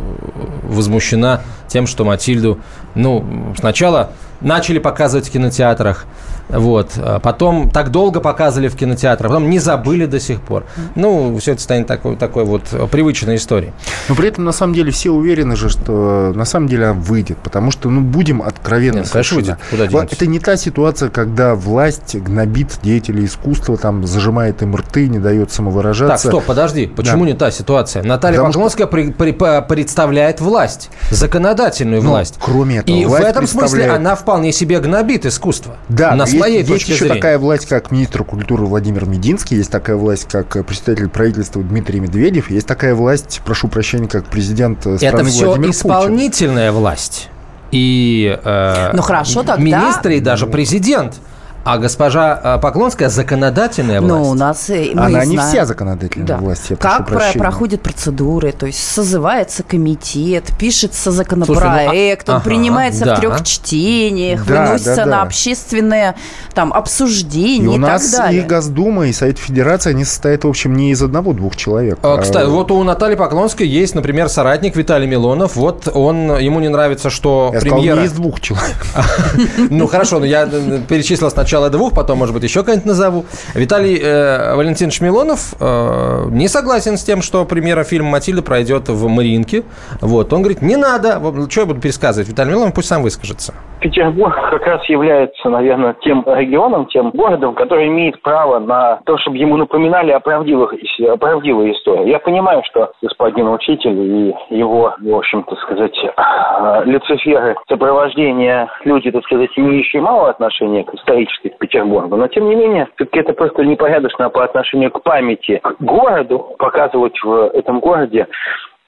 возмущена тем, что Матильду, ну, сначала начали показывать в кинотеатрах, вот. А потом так долго показывали в кинотеатрах, потом не забыли до сих пор. Ну, все это станет такой, такой вот привычной историей. Но при этом, на самом деле, все уверены же, что на самом деле она выйдет, потому что, ну, будем откровенны. Нет, конечно, выйдет. Куда денется? Это не та ситуация, когда власть гнобит деятелей искусства, там, зажимает им рты, не дает самовыражаться. Так, стоп, подожди, почему да. не та ситуация? Наталья потому Поклонская что... при, при, представляет власть, законодательную ну, власть. Кроме этого, И в этом смысле она вполне себе гнобит искусство. Да, на своей есть, точки есть еще зрения. такая власть, как министр культуры Владимир Мединский, есть такая власть, как председатель правительства Дмитрий Медведев, есть такая власть, прошу прощения, как президент страны Это все Владимир исполнительная Путин. власть. И э, ну хорошо тогда. министры и даже президент. А госпожа э, Поклонская законодательная власть. Ну, у нас мы Она знаем. не вся законодательная да. власть, я Как про проходят процедуры, то есть созывается комитет, пишется законопроект, Слушай, ну, а... он ага, принимается да. в трех чтениях, да, выносится да, да. на общественное там, обсуждение и, и у нас так далее. и Госдума, и Совет Федерации, они состоят, в общем, не из одного-двух человек. А, кстати, а... вот у Натальи Поклонской есть, например, соратник Виталий Милонов. Вот он, ему не нравится, что я премьера... Сказал, не из двух человек. Ну, хорошо, но я перечислил сначала сначала двух, потом, может быть, еще кого-нибудь назову. Виталий э, Валентинович Милонов э, не согласен с тем, что премьера фильма «Матильда» пройдет в Мариинке. Вот. Он говорит, не надо. Что я буду пересказывать? Виталий Милонов пусть сам выскажется. Петербург как раз является, наверное, тем регионом, тем городом, который имеет право на то, чтобы ему напоминали о правдивых, о правдивой истории. Я понимаю, что господин учитель и его, в общем-то сказать, э, люциферы сопровождения люди, так сказать, имеющие мало отношения к исторической к Петербургу. Но, тем не менее, все-таки это просто непорядочно по отношению к памяти к городу, показывать в этом городе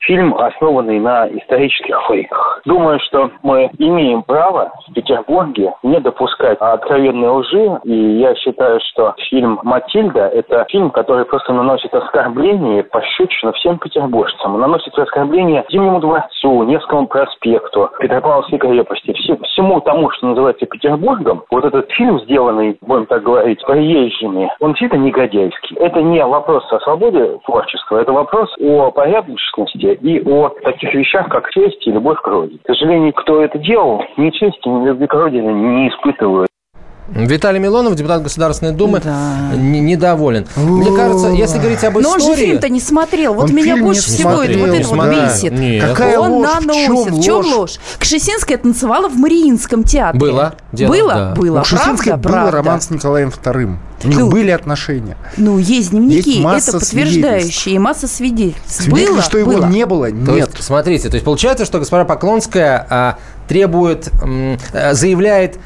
фильм, основанный на исторических фейках. Думаю, что мы имеем право в Петербурге не допускать откровенной лжи, и я считаю, что фильм «Матильда» — это фильм, который просто наносит оскорбление, пощечину всем петербуржцам. Наносит оскорбление Зимнему дворцу, Невскому проспекту, Петропавловской крепости, всему тому, что называется Петербургом. Вот этот фильм, сделанный, будем так говорить, приезжими, он действительно негодяйский. Это не вопрос о свободе творчества, это вопрос о порядочности и о таких вещах, как честь и любовь к родине. К сожалению, кто это делал, ни чести, ни любви к родине не испытывают. Виталий Милонов, депутат Государственной Думы, да. недоволен. Мне кажется, если говорить об истории... Но он же фильм-то не смотрел. Вот он меня больше всего смотрел. это, вот это вот бесит. Нет. Какая он ложь? наносит. В чем, ложь? Кшесинская танцевала в Мариинском театре. Было. Дело, было? Да. Было. У Кшесинской был правда. роман с Николаем II. У них ну, были отношения. Ну, есть дневники, есть это подтверждающие, и масса свидетельств. Свидетельств, было, что его было. не было, нет. То есть, смотрите, то есть получается, что госпожа Поклонская а, требует, а, заявляет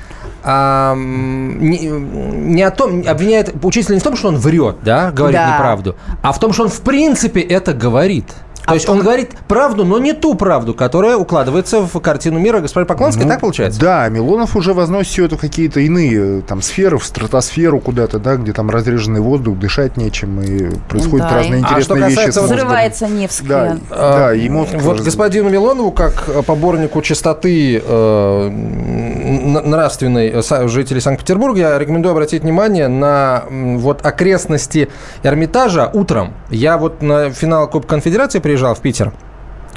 а, не, не о том, обвиняет учителя не в том, что он врет, да, говорит Да. неправду, а в том, что он в принципе это говорит. То А есть он говорит правду, но не ту правду, которая укладывается в картину мира госпожи Поклонской, Ну, так получается? Да, Милонов уже возносит все это в какие-то иные там сферы, в стратосферу куда-то, да, где там разреженный воздух, дышать нечем, и происходят Да, разные и- А что интересные вещи. касается с мозгом. Взрывается Невская. Да, А, да, и мозг Вот раз- господину Милонову, как э, поборнику чистоты э, нравственной э, жителей Санкт-Петербурга, я рекомендую обратить внимание на вот окрестности Эрмитажа утром. Я вот на финал Кубка Конфедерации приезжал в Питер.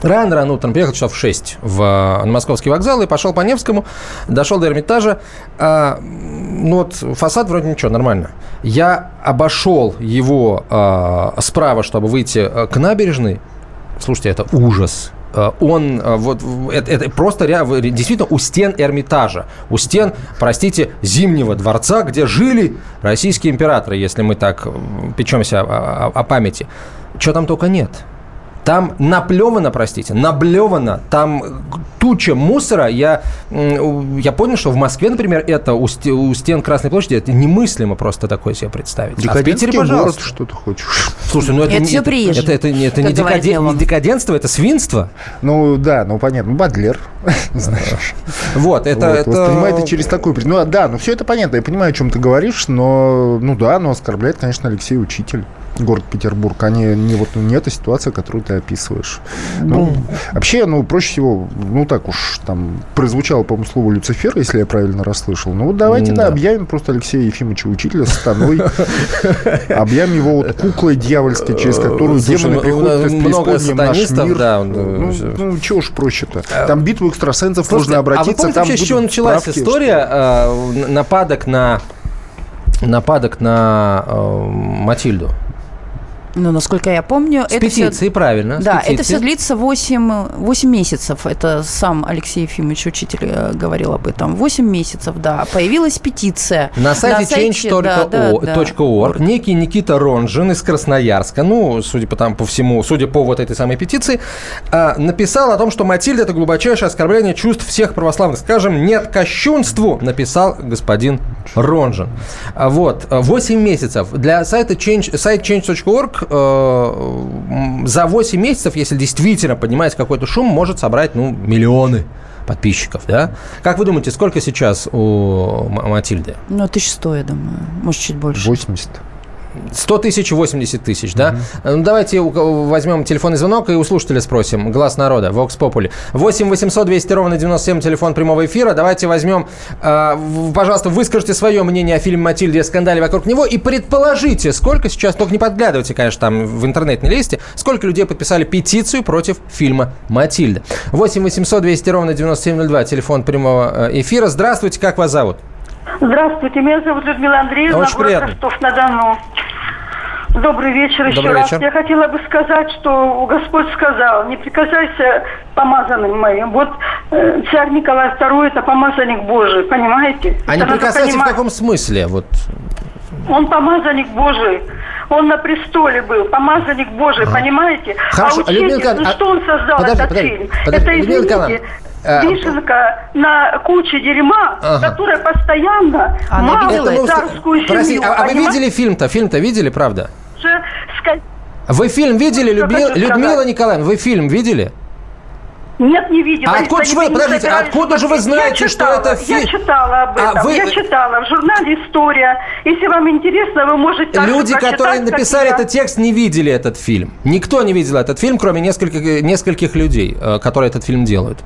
Рано-рано утром приехал часов в 6 в, э, на московский вокзал и пошел по Невскому, дошел до Эрмитажа. А, ну вот фасад вроде ничего, нормально. Я обошел его а, справа, чтобы выйти э, к набережной. Слушайте, это ужас. Э, Он вот это, это просто действительно у стен Эрмитажа, у стен, простите, Зимнего дворца, где жили российские императоры, если мы так печемся о, о- о памяти. Чего там только нет. Там наплевано, простите, наблевано, там туча мусора. Я, я понял, что в Москве, например, это у, у стен Красной площади, это немыслимо просто такое себе представить. А в Декадентский Питере, город, пожалуйста. что ты хочешь. Слушай, ну это, Это не- всё приезжие, Это, это, не- это не, декаден- не декаденство, это свинство. Ну да, ну понятно, Бадлер, знаешь. Вот, это... Вот, это... Воспринимает это через такую. Ну, а, да, ну все это понятно, я понимаю, о чем ты говоришь, но, ну да, но оскорбляет, конечно, Алексей Учитель, город Петербург, а не, не вот не эта ситуация, которую ты описываешь. Ну, вообще, ну, проще всего, ну, так уж там прозвучало, по-моему, слово Люцифер, если я правильно расслышал. Ну, вот давайте, да, Да. объявим просто Алексея Ефимовича Учителя сатаной, объявим его вот куклой дьявольской, через которую демоны ну, приходят и в много наш мир. да, Ну, ну, ну, чего уж проще-то. Там битву экстрасенсов можно обратиться. а вы помните с чего началась история э, нападок на нападок на э, Матильду? Ну, насколько я помню, С это петиции, все... правильно. Да, это петиции. все длится 8, 8 месяцев. Это сам Алексей Ефимович, учитель, э, говорил об этом. 8 месяцев, да. Появилась петиция. На сайте да, да, да. change.org некий Никита Ронжин из Красноярска, ну, судя по, там, по всему, судя по вот этой самой петиции, а, написал о том, что Матильда – это глубочайшее оскорбление чувств всех православных. Скажем, нет кощунству, написал господин Ронжин. А, Вот, 8 месяцев. Для сайта change, сайт change.org э, за 8 месяцев, если действительно поднимается какой-то шум, может собрать, ну, миллионы подписчиков, да? Как вы думаете, сколько сейчас у Матильды? Ну, 1100, я думаю. Может, чуть больше. 80. 100 тысяч и 80 тысяч, да? Ну, давайте возьмем телефонный звонок и у слушателя спросим. Глаз народа, Vox Populi. 8 800 200 ровно 97, телефон прямого эфира. Давайте возьмем, э, пожалуйста, выскажите свое мнение о фильме «Матильда» и скандале вокруг него и предположите, сколько сейчас, только не подглядывайте, конечно, там в интернет не лезьте, сколько людей подписали петицию против фильма «Матильда». 8 800 200 ровно 9702, телефон прямого э, эфира. Здравствуйте, как вас зовут? Здравствуйте, меня зовут Людмила Андреевна, Очень город. Ростов-на-Дону. Добрый вечер еще Добрый раз. вечер. Я хотела бы сказать, что Господь сказал, не прикасайся помазанным моим. Вот э, царь Николай II это помазанник Божий, понимаете? А не Это надо прикасайтесь в каком смысле? Вот Он помазанник Божий. Он на престоле был, помазанник Божий, понимаете? Хорошо, а учитель, Людмила ну а- что он создал подожди, этот подожди, фильм? подожди, это, Людмила извините, э, вишенка на куче дерьма, Ага. которая постоянно Она ну, царскую семью. Простите, а, а вы видели фильм-то? Фильм-то видели, правда? Же Вы фильм видели, Людмила, хочу Людмила. Николаевна? Вы фильм видели? Нет, не видела. А откуда Если же вы- не подождите, собираюсь откуда же вы знаете, Я что читала, это Я фи- читала об А этом. вы- Я читала в журнале «История». Если вам интересно, вы можете Люди, которые как написали я. этот текст, не видели этот фильм. Никто не видел этот фильм, кроме нескольких, нескольких людей, э, которые этот фильм делают.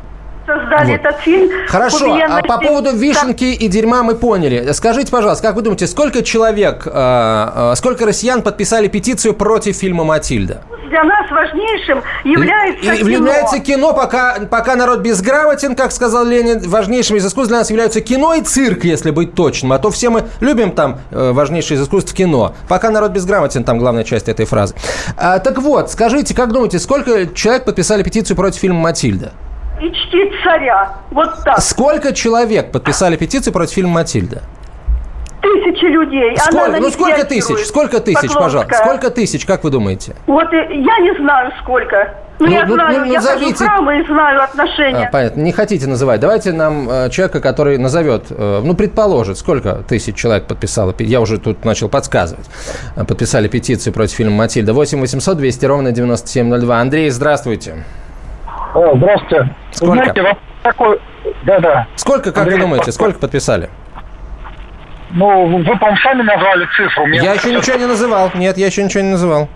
Создали Вот. этот фильм. Хорошо, а по поводу вишенки и дерьма мы поняли. Скажите, пожалуйста, как вы думаете, сколько человек, э, э, сколько россиян подписали петицию против фильма «Матильда»? Для нас важнейшим является И кино. является кино, пока, пока народ безграмотен, как сказал Ленин, важнейшим из искусств для нас являются кино и цирк, если быть точным. А то все мы любим там э, важнейшее из искусств кино. Пока народ безграмотен, там главная часть этой фразы. А, так вот, скажите, как думаете, сколько человек подписали петицию против фильма «Матильда»? И чтить царя. Вот так. Сколько человек подписали петицию против фильма «Матильда»? Тысячи людей. Она Сколько? на Ну сколько тысяч? Сколько тысяч, Поклонская. пожалуйста? Сколько тысяч, как вы думаете? Вот я не знаю сколько. Ну, я знаю, я хожу в храмы и знаю отношения. А, понятно, не хотите называть. Давайте нам э, человека, который назовет, э, ну, предположит, сколько тысяч человек подписало, я уже тут начал подсказывать, подписали петицию против фильма «Матильда». 8 800 200 ровно 9702. Андрей, здравствуйте. О, здравствуйте. Сколько? Знаете, вопрос такой... Да-да. Сколько, как Андрей, вы думаете, сколько подписали? Ну, вы, по-моему, сами назвали цифру. Мне Я еще ничего не называл. Нет, я еще ничего не называл.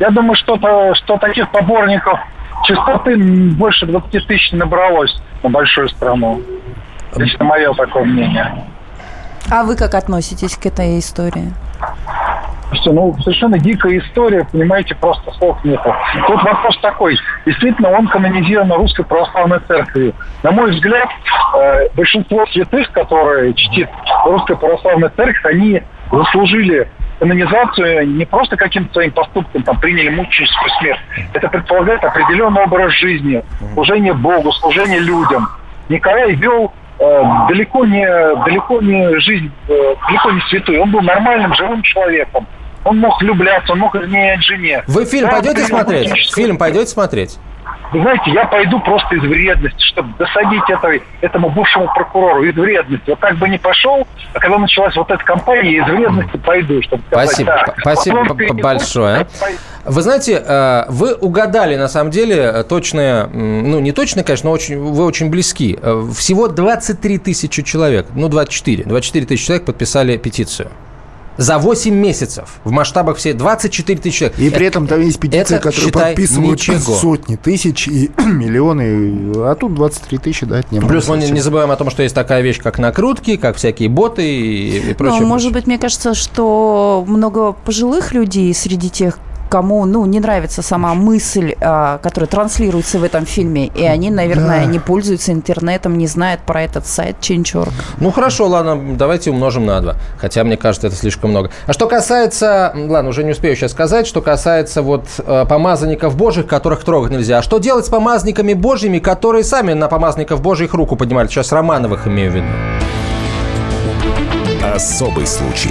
Я думаю, что-то, что таких поборников частоты больше 20 тысяч набралось на большую страну. Лично мое такое мнение. А вы как относитесь к этой истории? Слушайте, ну, совершенно дикая история, понимаете, просто слов нету. Тут вопрос такой. Действительно, он канонизирован Русской Православной Церкви. На мой взгляд, э, большинство святых, которые чтит Русская Православная Церковь, они заслужили канонизацию не просто каким-то своим поступком, там, приняли мученическую смерть. Это предполагает определенный образ жизни, служение Богу, служение людям. Николай вел э, далеко не далеко не жизнь, э, далеко не святой. Он был нормальным, живым человеком. Он мог влюбляться, он мог изменять жене. Вы фильм Да, пойдете смотреть? Фильм пойдете смотреть? вы знаете, я пойду просто из вредности, чтобы досадить этой, этому бывшему прокурору, из вредности. Вот так бы не пошел, а когда началась вот эта кампания, из вредности пойду, чтобы сказать, Спасибо, так, спасибо потом большое. Вы знаете, э, вы угадали, на самом деле, точное, ну, не точно, конечно, но очень, вы очень близки. Э, Всего 23 тысячи человек, ну, 24, 24 тысячи человек подписали петицию. За 8 месяцев в масштабах всей 24 тысячи человек. И при этом там есть петиции, это, которые считай, подписывают ничего. сотни тысяч и миллионы, а тут 23 тысячи, да, это не Плюс мы не, не забываем о том, что есть такая вещь, как накрутки, как всякие боты и, и прочее. Ну, может быть, мне кажется, что много пожилых людей среди тех, кому, ну, не нравится сама мысль, а, которая транслируется в этом фильме, и они, наверное, Да. не пользуются интернетом, не знают про этот сайт Change.org. Ну хорошо, ладно, давайте умножим на 2. Хотя, мне кажется, это слишком много. А что касается, ладно, уже не успею сейчас сказать, что касается вот э, помазанников божьих, которых трогать нельзя. А что делать с помазанниками божьими, которые сами на помазанников божьих руку поднимали? Сейчас Романовых имею в виду. Особый случай.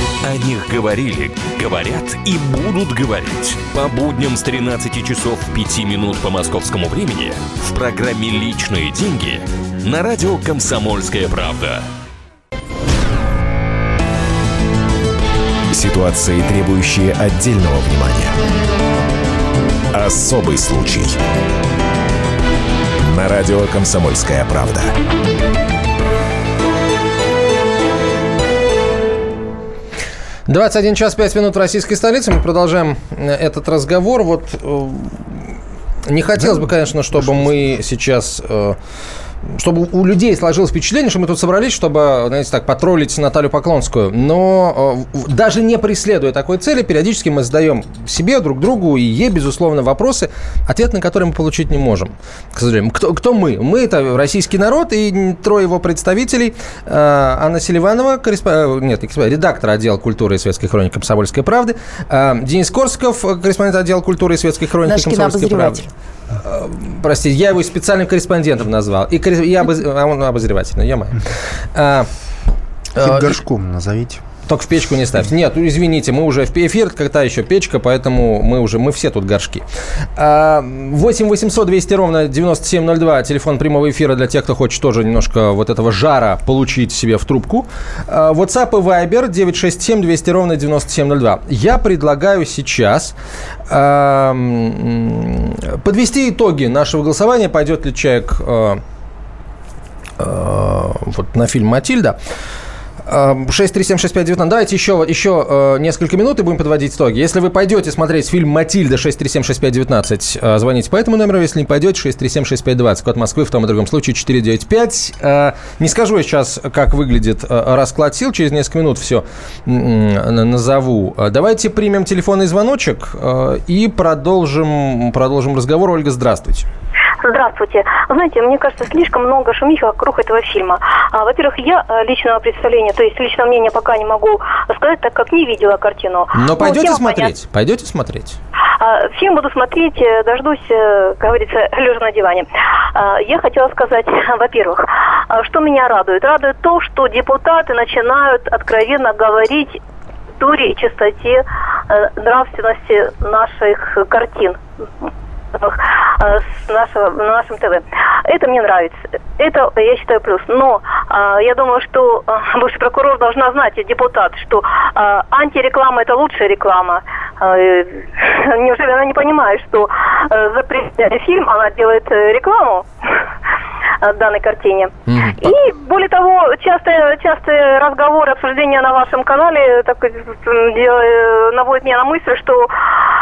О них говорили, говорят и будут говорить. По будням с 13 часов 5 минут по московскому времени в программе «Личные деньги» на радио «Комсомольская правда». Ситуации, требующие отдельного внимания. Особый случай. На радио «Комсомольская правда». — 21 час 5 минут в российской столице. Мы продолжаем э, этот разговор. Вот э, не хотелось бы, конечно, чтобы мы сейчас... чтобы у людей сложилось впечатление, что мы тут собрались, чтобы, знаете, так, потроллить Наталью Поклонскую. Но э, даже не преследуя такой цели, периодически мы задаем себе, друг другу и ей, безусловно, вопросы, ответ на которые мы получить не можем. К сожалению. Кто, кто мы? Мы – это российский народ и трое его представителей. Э, Анна Селиванова, э, нет, корреспондент, редактор отдела культуры и светской хроники «Комсомольской правды». Э, Денис Корсков, корреспондент отдела культуры и светской хроники Наш «Комсомольской правды». Э, Простите, я его специальным корреспондентом назвал. И, и обоз- а он обозреватель, ну, я а, а, горшком назовите. Только в печку не ставьте. Нет, извините, мы уже в эфир, когда еще печка, поэтому мы уже, мы все тут горшки. А, 8 800 200 ровно 9702, телефон прямого эфира для тех, кто хочет тоже немножко вот этого жара получить себе в трубку. А, WhatsApp и Viber 967 200 ровно 9702. Я предлагаю сейчас а, подвести итоги нашего голосования, пойдет ли человек а, вот на фильм «Матильда». 6376519. Давайте еще, еще э, несколько минут и будем подводить итоги. Если вы пойдете смотреть фильм «Матильда» 6376519, э, звоните по этому номеру. Если не пойдете, 6376520. Код Москвы в том и другом случае 495. Э, не скажу я сейчас, как выглядит расклад сил. Через несколько минут все назову. Давайте примем телефонный звоночек и продолжим, продолжим разговор. Ольга, здравствуйте. Здравствуйте. Знаете, мне кажется, слишком много шумихи вокруг этого фильма. А, во-первых, я э, личного представления, то есть личного мнения пока не могу сказать, так как не видела картину. Но Ну, пойдете тема смотреть? понятна. Пойдете смотреть? А, Фильм буду смотреть, э, дождусь, э, как говорится, лежа на диване. А, Я хотела сказать, во-первых, а, что меня радует. Радует то, что депутаты начинают откровенно говорить культуре и чистоте нравственности наших картин с нашего, на нашем ТВ. Это мне нравится. Это, я считаю, плюс. Но а, я думаю, что а, бывший прокурор должна знать, и депутат, что а, антиреклама – это лучшая реклама. Э, неужели она не понимает, что э, запрещая фильм, она делает э, рекламу э, данной картине? И более того, частые, частые разговоры, обсуждения на вашем канале так, э, э, наводят меня на мысль, что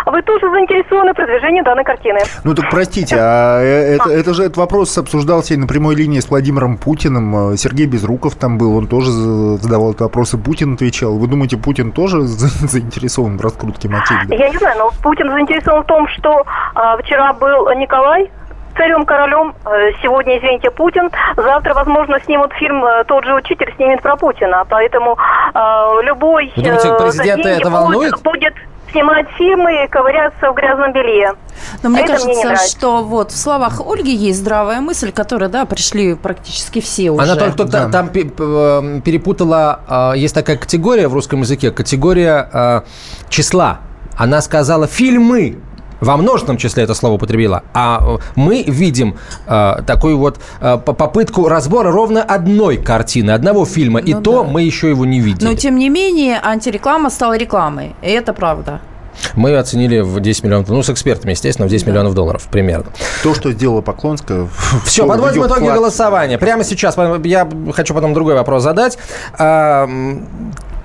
вы тоже заинтересованы в продвижении данной картины. Ну так простите, а э, это, это же этот вопрос обсуждался и на прямой линии с Владимиром Путиным. Э, Сергей Безруков там был, он тоже за- задавал этот вопрос, и Путин отвечал. Вы думаете, Путин тоже за- заинтересован в раскрутке Матильды? Я не знаю, но Путин заинтересован в том, что а, вчера был Николай царем королем, э, сегодня, извините, Путин, завтра, возможно, снимут фильм «Тот же учитель» снимет про Путина, поэтому э, любой Вы думаете, за президента деньги это будет- волнует? будет снимать фильмы и ковыряться в грязном белье. Но мне Это кажется, мне что вот в словах Ольги есть здравая мысль, которой, да, пришли практически все уже. Она только, только там э, перепутала, э, есть такая категория в русском языке, категория э, числа. Она сказала фильмы. Во множественном числе это слово употребила. А э, мы видим э, такую вот э, по- попытку разбора ровно одной картины, одного фильма. и то мы еще его не видели. Но, тем не менее, антиреклама стала рекламой. И это правда. Мы оценили в 10 миллионов, ну, с экспертами, естественно, в 10 миллионов долларов примерно. То, что сделала Поклонская... Все, подводим итоги вклад. голосования. Прямо сейчас я хочу потом другой вопрос задать.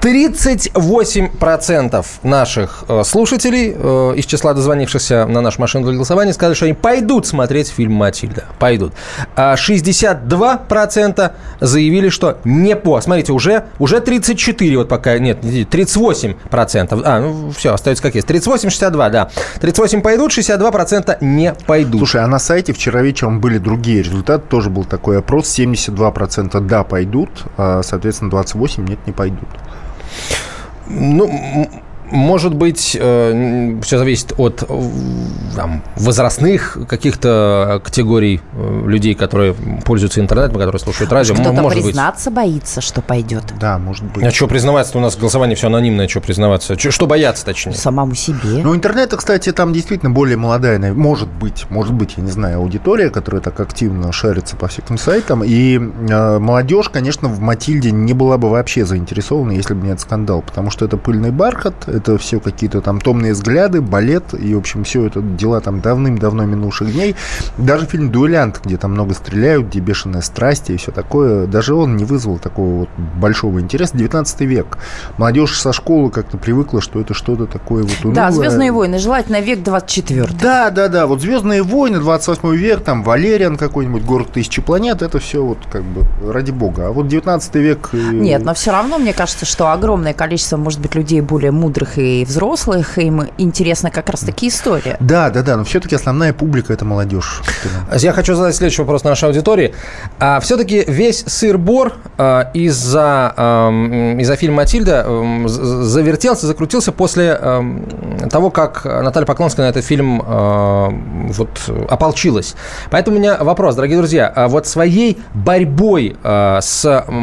А, м, 38% наших э, слушателей э, из числа дозвонившихся на нашу машину для голосования сказали, что они пойдут смотреть фильм «Матильда». Пойдут. А 62% заявили, что не по. Смотрите, уже, уже 34, вот пока, нет, 38%. А, ну все, остается как есть. 38-62, да. 38 пойдут, 62% не пойдут. Слушай, а на сайте вчера вечером были другие результаты, тоже был такой опрос, 72% да, пойдут, а, соответственно, 28% нет, не пойдут. Ну, может быть, все зависит от э, там, возрастных каких-то категорий э, людей, которые пользуются интернетом, которые слушают радио. Кто-то может быть. признаться боится, что пойдет. Да, может быть. А что признаваться? У нас голосование все анонимное, что признаваться? Чё- что бояться, точнее? Самому себе. Ну, интернет, кстати, там действительно более молодая, может быть, может быть, я не знаю, аудитория, которая так активно шарится по всяким сайтам. И э, молодежь, конечно, в Матильде не была бы вообще заинтересована, если бы не этот скандал, потому что это пыльный бархат, это все какие-то там томные взгляды, балет, и, в общем, все это дела там давным-давно минувших дней. Даже фильм «Дуэлянт», где там много стреляют, где бешеная страсть и все такое, даже он не вызвал такого вот большого интереса. 19 век. Молодежь со школы как-то привыкла, что это что-то такое вот унылое. Да, «Звездные войны», желательно век 24 Да, да, да. Вот Звездные войны, 28 век, там Валериан какой-нибудь, город тысячи планет, это все вот как бы ради бога. А вот 19 век. Нет, но все равно мне кажется, что огромное количество, может быть, людей более мудрых и взрослых, им интересна как раз-таки история. Да, да, да, но все-таки основная публика это молодежь. Я хочу задать следующий вопрос нашей аудитории. А, все-таки весь сыр-бор а, из-за, ам, из-за фильма «Матильда» з- завертелся, закрутился после ам, того, как Наталья Поклонская на этот фильм а, вот, ополчилась. Поэтому у меня вопрос, дорогие друзья. а Вот своей борьбой а, с м,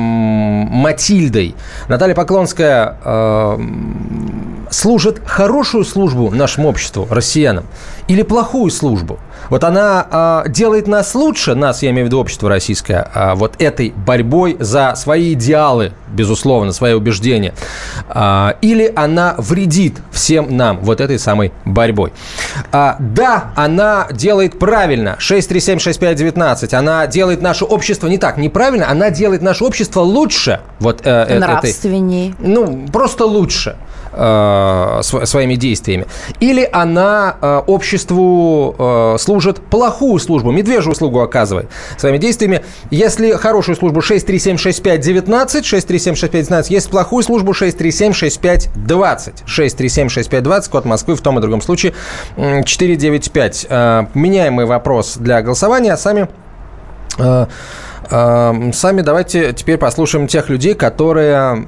Матильдой Наталья Поклонская а, м, служит хорошую службу нашему обществу, россиянам, или плохую службу? Вот она а, делает нас лучше, нас, я имею в виду общество российское, а, вот этой борьбой за свои идеалы, безусловно, свои убеждения, А, или она вредит всем нам вот этой самой борьбой. А, да, она делает правильно, 6376519, она делает наше общество не так, неправильно, она делает наше общество лучше. Вот, э, э, этой- Нравственней. ну, просто лучше. Э, св- своими действиями. Или она э, обществу э, служит плохую службу, медвежью услугу оказывает своими действиями. Если хорошую службу 6376519, 6376519, есть плохую службу 6376520. 6376520, код Москвы в том и другом случае м, 495. Э, Меняемый вопрос для голосования, а сами Сами давайте теперь послушаем тех людей, которые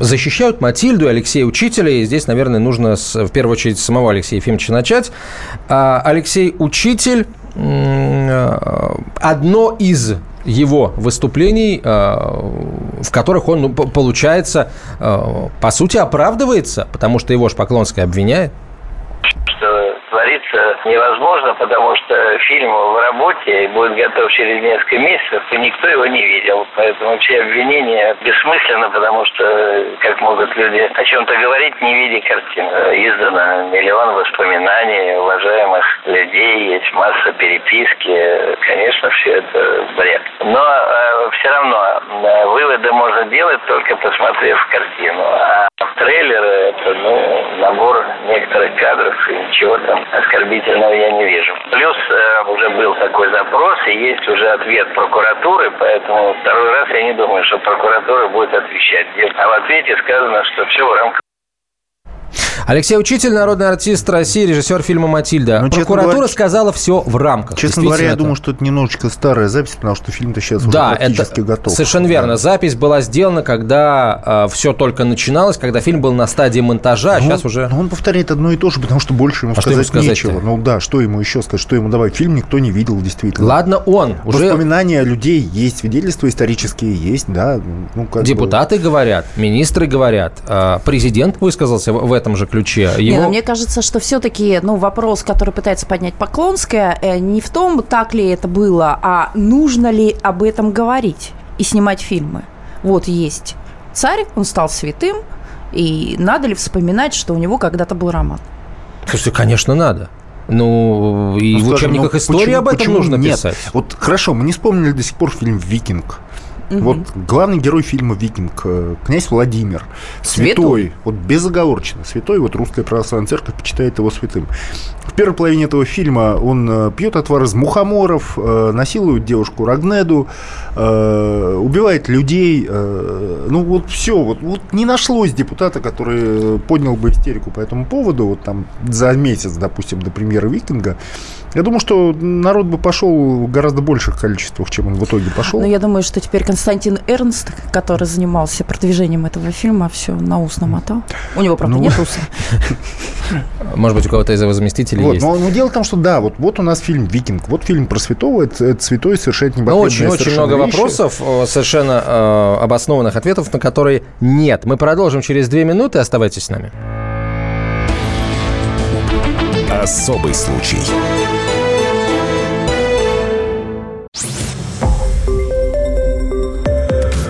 защищают Матильду и Алексея Учителя. И здесь, наверное, нужно в первую очередь самого Алексея Ефимовича начать. А, Алексей Учитель, э, одно из его выступлений, э, в которых он, ну, получается, э, по сути, оправдывается, потому что его ж Поклонская обвиняет. что творится невозможно, потому что фильм в работе будет готов через несколько месяцев, и никто его не видел. Поэтому все обвинения бессмысленно, потому что как могут люди о чем-то говорить, не видя картин. Издано миллион воспоминаний уважаемых людей, есть масса переписки. Конечно, все это бред. Но все равно э, выводы можно делать, только посмотрев картину. А трейлеры это ну, набор некоторых кадров, и ничего там оскорбительного я не вижу. Плюс э, уже был такой запрос, и есть уже ответ прокуратуры, поэтому второй раз я не думаю, что прокуратура будет отвечать. А в ответе сказано, что все в рамках Алексей Учитель, народный артист России, режиссер фильма «Матильда». Ну, Прокуратура говоря, сказала все в рамках. Честно говоря, я Действительно думаю, что это немножечко старая запись, потому что фильм-то сейчас Да, уже практически это готов. совершенно верно. Запись была сделана, когда все только начиналось, когда фильм был на стадии монтажа, а Ну, сейчас уже... ну, он повторяет одно и то же, потому что больше ему А что ему сказать нечего. Ну да, что ему еще сказать, что ему давать? Фильм никто не видел, действительно. Ладно, он уже... Воспоминания людей есть, свидетельства исторические есть, да. Ну, как бы- Депутаты говорят, министры говорят, а, президент высказался в в этом же ключе. Не, Его... ну, мне кажется, что все-таки ну, вопрос, который пытается поднять Поклонская, э, не в том, так ли это было, а нужно ли об этом говорить и снимать фильмы. Вот есть царь, он стал святым, и надо ли вспоминать, что у него когда-то был роман? Слушайте, конечно, надо. Ну, и Ну, в скажем, учебниках ну, истории почему- об этом почему нужно нет? писать. Вот хорошо, мы не вспомнили до сих пор фильм «Викинг». Вот главный герой фильма «Викинг», э, князь Владимир, святой, Святой. вот безоговорочно, святой, вот русская православная церковь почитает его святым. В первой половине этого фильма он э, пьет отвар из мухоморов, э, насилует девушку Рагнеду, убивает людей. Ну вот все, вот, вот не нашлось депутата, который поднял бы истерику по этому поводу, вот там за месяц, допустим, до премьеры «Викинга». Я думаю, что народ бы пошел в гораздо больших количествах, чем он в итоге пошел. Но я думаю, что теперь Константин Эрнст, который занимался продвижением этого фильма, все на ус намотал. У него, правда, Ну. нет уса. Может быть, у кого-то из его заместителей Вот, есть. но, но дело в том, что да, вот, вот у нас фильм «Викинг», вот фильм про святого, это, это святой совершает Ну, непотребные очень-очень совершенно много вещи. вопросов, э, совершенно э, обоснованных ответов, на которые нет. Мы продолжим через две минуты. Оставайтесь с нами. Особый случай.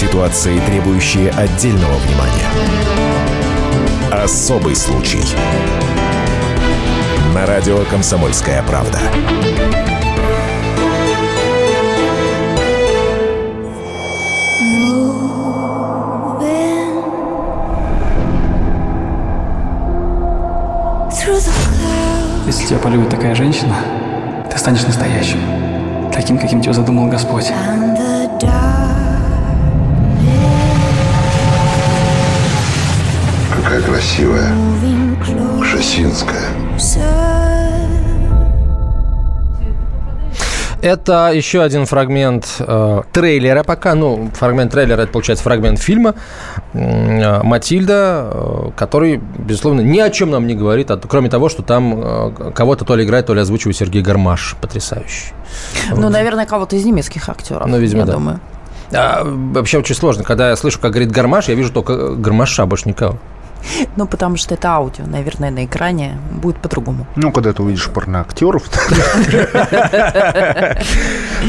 Ситуации, требующие отдельного внимания. Особый случай. На радио «Комсомольская правда». Если тебя полюбит такая женщина, ты станешь настоящим. Таким, каким тебя задумал Господь. Красивая. Шасинская. Это еще один фрагмент э, трейлера пока. Ну, фрагмент трейлера, это получается фрагмент фильма э, «Матильда», э, который, безусловно, ни о чем нам не говорит, а, кроме того, что там э, кого-то то ли играет, то ли озвучивает Сергей Гармаш. Потрясающий. Ну, наверное, кого-то из немецких актеров. Ну, видимо, я да. думаю. А, вообще очень сложно. Когда я слышу, как говорит Гармаш, я вижу только Гармаша, больше никого. Ну, потому что это аудио, наверное, на экране будет по-другому. Ну, когда ты увидишь порноактеров,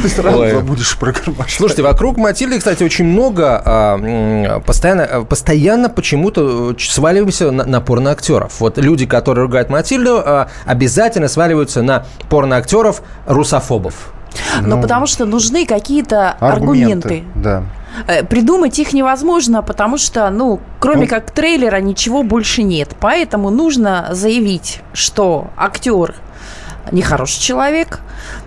ты сразу забудешь про Гармаш. Слушайте, вокруг Матильды, кстати, очень много а, постоянно, а, постоянно почему-то э, сваливаемся на, на порноактеров. Вот люди, которые ругают Матильду, а, обязательно сваливаются на порноактеров русофобов. Но потому что нужны какие-то аргументы. Да. Э, Придумать их невозможно, потому что, ну, кроме Ну. как трейлера, ничего больше нет. Поэтому нужно заявить, что актер нехороший человек,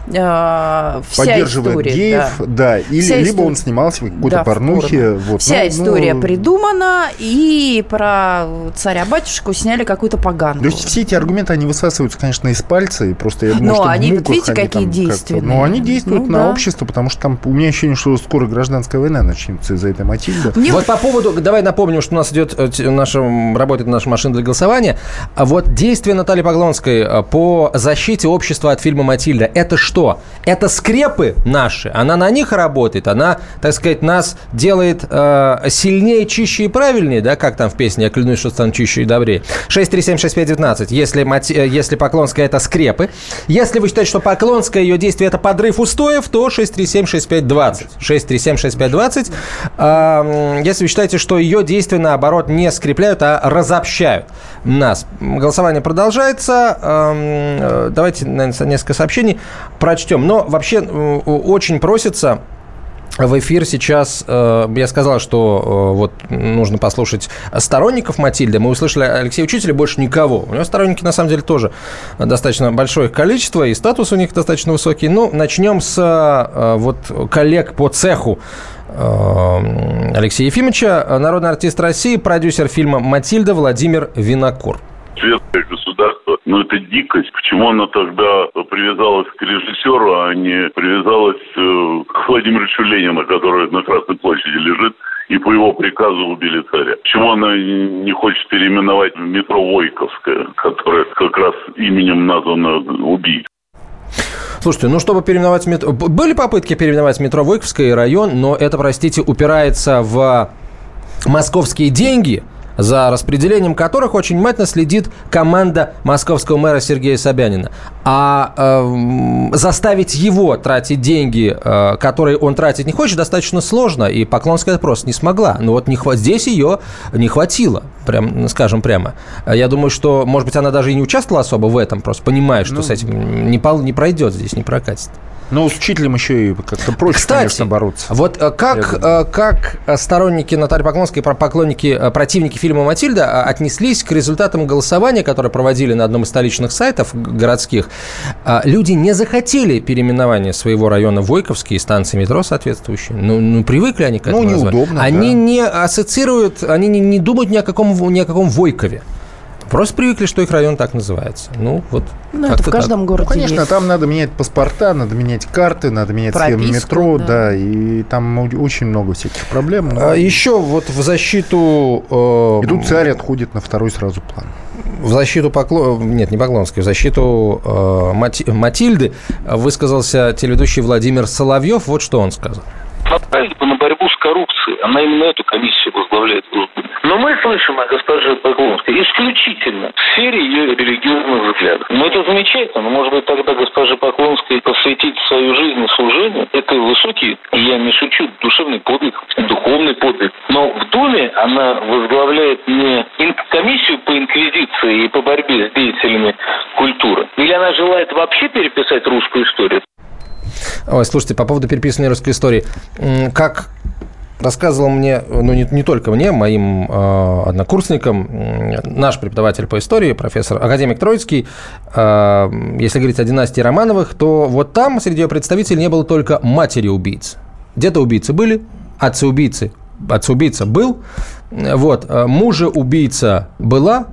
э, вся Поддерживает история, геев, да. да, или Вся либо история- он снимался в какой-то Да, в порнухе. Вот, Вся ну, история ну, придумана, и про царя-батюшку сняли какую-то поганую. То есть все эти аргументы, они высасываются, конечно, из пальца, и просто я думаю, Но что они, вот видите, они какие как-то- действенные. Ну, они действуют Ну, на да. общество, потому что там у меня ощущение, что скоро гражданская война начнется из-за этой Матильды. Вот по поводу, давай напомним, что у нас идет, э, наша, работает наша машина для голосования. А Вот действие Натальи Поклонской э, по защите общества от фильма «Матильда» – это что? Это скрепы наши, она на них работает, она, так сказать, нас делает э, сильнее, чище и правильнее, да, как там в песне «Я клянусь, что стану чище и добрее». 6376519, если, Мати- э, если Поклонская – это скрепы. Если вы считаете, что Поклонская, ее действие – это подрыв устоев, то 6376520. 6376520. А, м, Если вы считаете, что ее действия, наоборот, не скрепляют, а разобщают нас. Голосование продолжается. Ам, э, Давайте, наверное, несколько сообщений прочтем. Но вообще очень просится в эфир сейчас, э, я сказал, что э, вот нужно послушать сторонников Матильды. Мы услышали Алексея Учителя, больше никого. У него сторонники, на самом деле, тоже достаточно большое количество, и статус у них достаточно высокий. Ну, начнем с э, вот коллег по цеху Алексея Ефимовича, народный артист России, продюсер фильма «Матильда» Владимир Винокур. Светское государство, ну это дикость. Почему она тогда привязалась к режиссеру, а не привязалась э, к Владимиру Ленину, который на Красной площади лежит, и по его приказу убили царя? Почему она не хочет переименовать метро Войковское, которое как раз именем названо убийц? Слушайте, ну чтобы переименовать метро... Были попытки переименовать метро Войковское район, но это, простите, упирается в московские деньги, за распределением которых очень внимательно следит команда московского мэра Сергея Собянина. А эм, заставить его тратить деньги, э, которые он тратить не хочет, достаточно сложно, и Поклонская просто не смогла. Но вот не хва- здесь ее не хватило, прям, скажем прямо. Я думаю, что, может быть, она даже и не участвовала особо в этом, просто понимая, что Ну, с этим не, пол- не пройдет здесь, не прокатит. Но с учителем еще и как-то проще, Кстати, конечно, бороться. Вот э, как, э, как э, сторонники Натальи Поклонской, поклонники, э, противники фильма «Матильда» э, отнеслись к результатам голосования, которое проводили на одном из столичных сайтов городских. Э, Люди не захотели переименования своего района Войковский и станции метро соответствующие. Ну, ну привыкли они к Ну, этому названию. неудобно, Они да. не ассоциируют, они не, не думают ни о каком, ни о каком Войкове. Просто привыкли, что их район так называется. Ну, вот. Ну, это в каждом так. городе Ну, конечно, есть. там надо менять паспорта, надо менять карты, надо менять схемы Прописку, метро, да. да. и там очень много всяких проблем. но- А еще вот в защиту... э, И тут царь отходит на второй сразу план. В защиту Покло... Нет, не Поклонской, в защиту э, Мати- Матильды высказался телеведущий Владимир Соловьев. Вот что он сказал. направить бы на борьбу с коррупцией. Она именно эту комиссию возглавляет Госдуме. Но мы слышим о госпоже Поклонской исключительно в сфере ее религиозных взглядов. Ну, это замечательно, но, может быть, тогда госпоже Поклонской посвятить свою жизнь служению. Это высокий, и я не шучу, душевный подвиг, духовный подвиг. Но в Думе она возглавляет не комиссию по инквизиции и по борьбе с деятелями культуры. Или она желает вообще переписать русскую историю? Ой, слушайте, по поводу переписанной русской истории. Как рассказывал мне, ну не, не только мне, моим э, однокурсникам, м, наш преподаватель по истории, профессор, академик Троицкий, э, если говорить о династии Романовых, то вот там среди ее представителей не было только матери убийц. Где-то убийцы были, отцы убийцы, отцы убийца был, вот, э, мужа убийца была,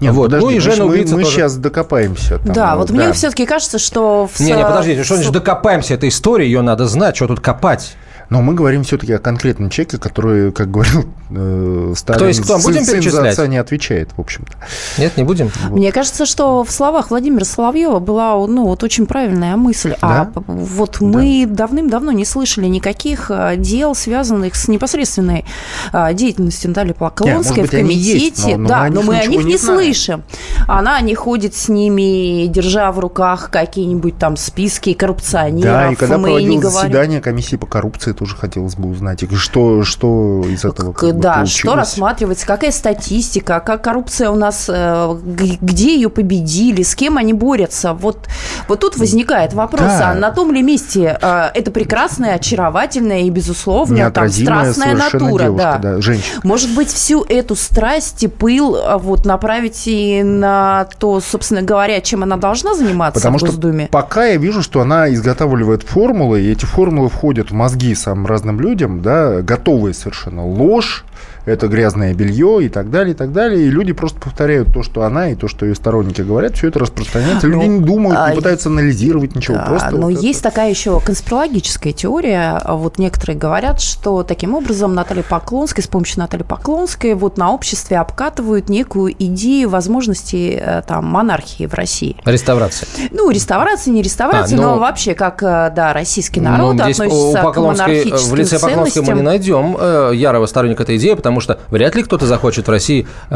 Нет, вот, подожди, ну и мы, жена мы- убийца мы тоже. сейчас докопаемся. там, Да, ну, вот мне все-таки кажется, что... В Не, не, подождите, что значит докопаемся этой истории, ее надо знать, что тут копать. Но мы говорим все-таки о конкретном человеке, который, как говорил э, Сталин, Кто есть кто? Будем сын за перечислять? отца не отвечает, в общем-то. Нет, не будем? Мне кажется, что в словах Владимира Соловьева была ну, вот очень правильная мысль. А п- вот мы давным-давно не слышали никаких а, дел, связанных с непосредственной а, деятельностью Натальи Поклонской может быть, в они комитете. есть, но- но да, но мы о них не не знаем. слышим. Она не ходит с ними, держа в руках какие-нибудь там списки коррупционеров. Да, и когда мы не проводилось говорим. заседание комиссии по коррупции, тоже хотелось бы узнать, и что, что из этого как Да, получилось. что рассматривается, какая статистика, как коррупция у нас, э, где ее победили, с кем они борются. Вот, вот тут возникает вопрос, Да. а на том ли месте э, это прекрасная, очаровательная и, безусловно, там, страстная натура. девушка, да. да, женщина. Может быть, всю эту страсть и пыл а, вот, направить и на то, собственно говоря, чем она должна заниматься Потому в что Госдуме? пока я вижу, что она изготавливает формулы, и эти формулы входят в мозги самым разным людям, да, готовые совершенно ложь, это грязное белье и так далее, и так далее. И люди просто повторяют то, что она и то, что ее сторонники говорят, все это распространяется. Люди Ну, не думают, а, не пытаются анализировать ничего. Да, просто но вот это. есть такая еще конспирологическая теория. Вот некоторые говорят, что таким образом Наталья Поклонская, с помощью Натальи Поклонской вот на обществе обкатывают некую идею возможности э, там, монархии в России. Реставрация. Ну, реставрация, не реставрация, А, ну- но вообще как, э, да, российский народ Ну, у относится к Поклонской, э, монархическим в лице Поклонской мы ценностям. не найдем ярого сторонника этой идеи, потому что вряд ли кто-то захочет в России э,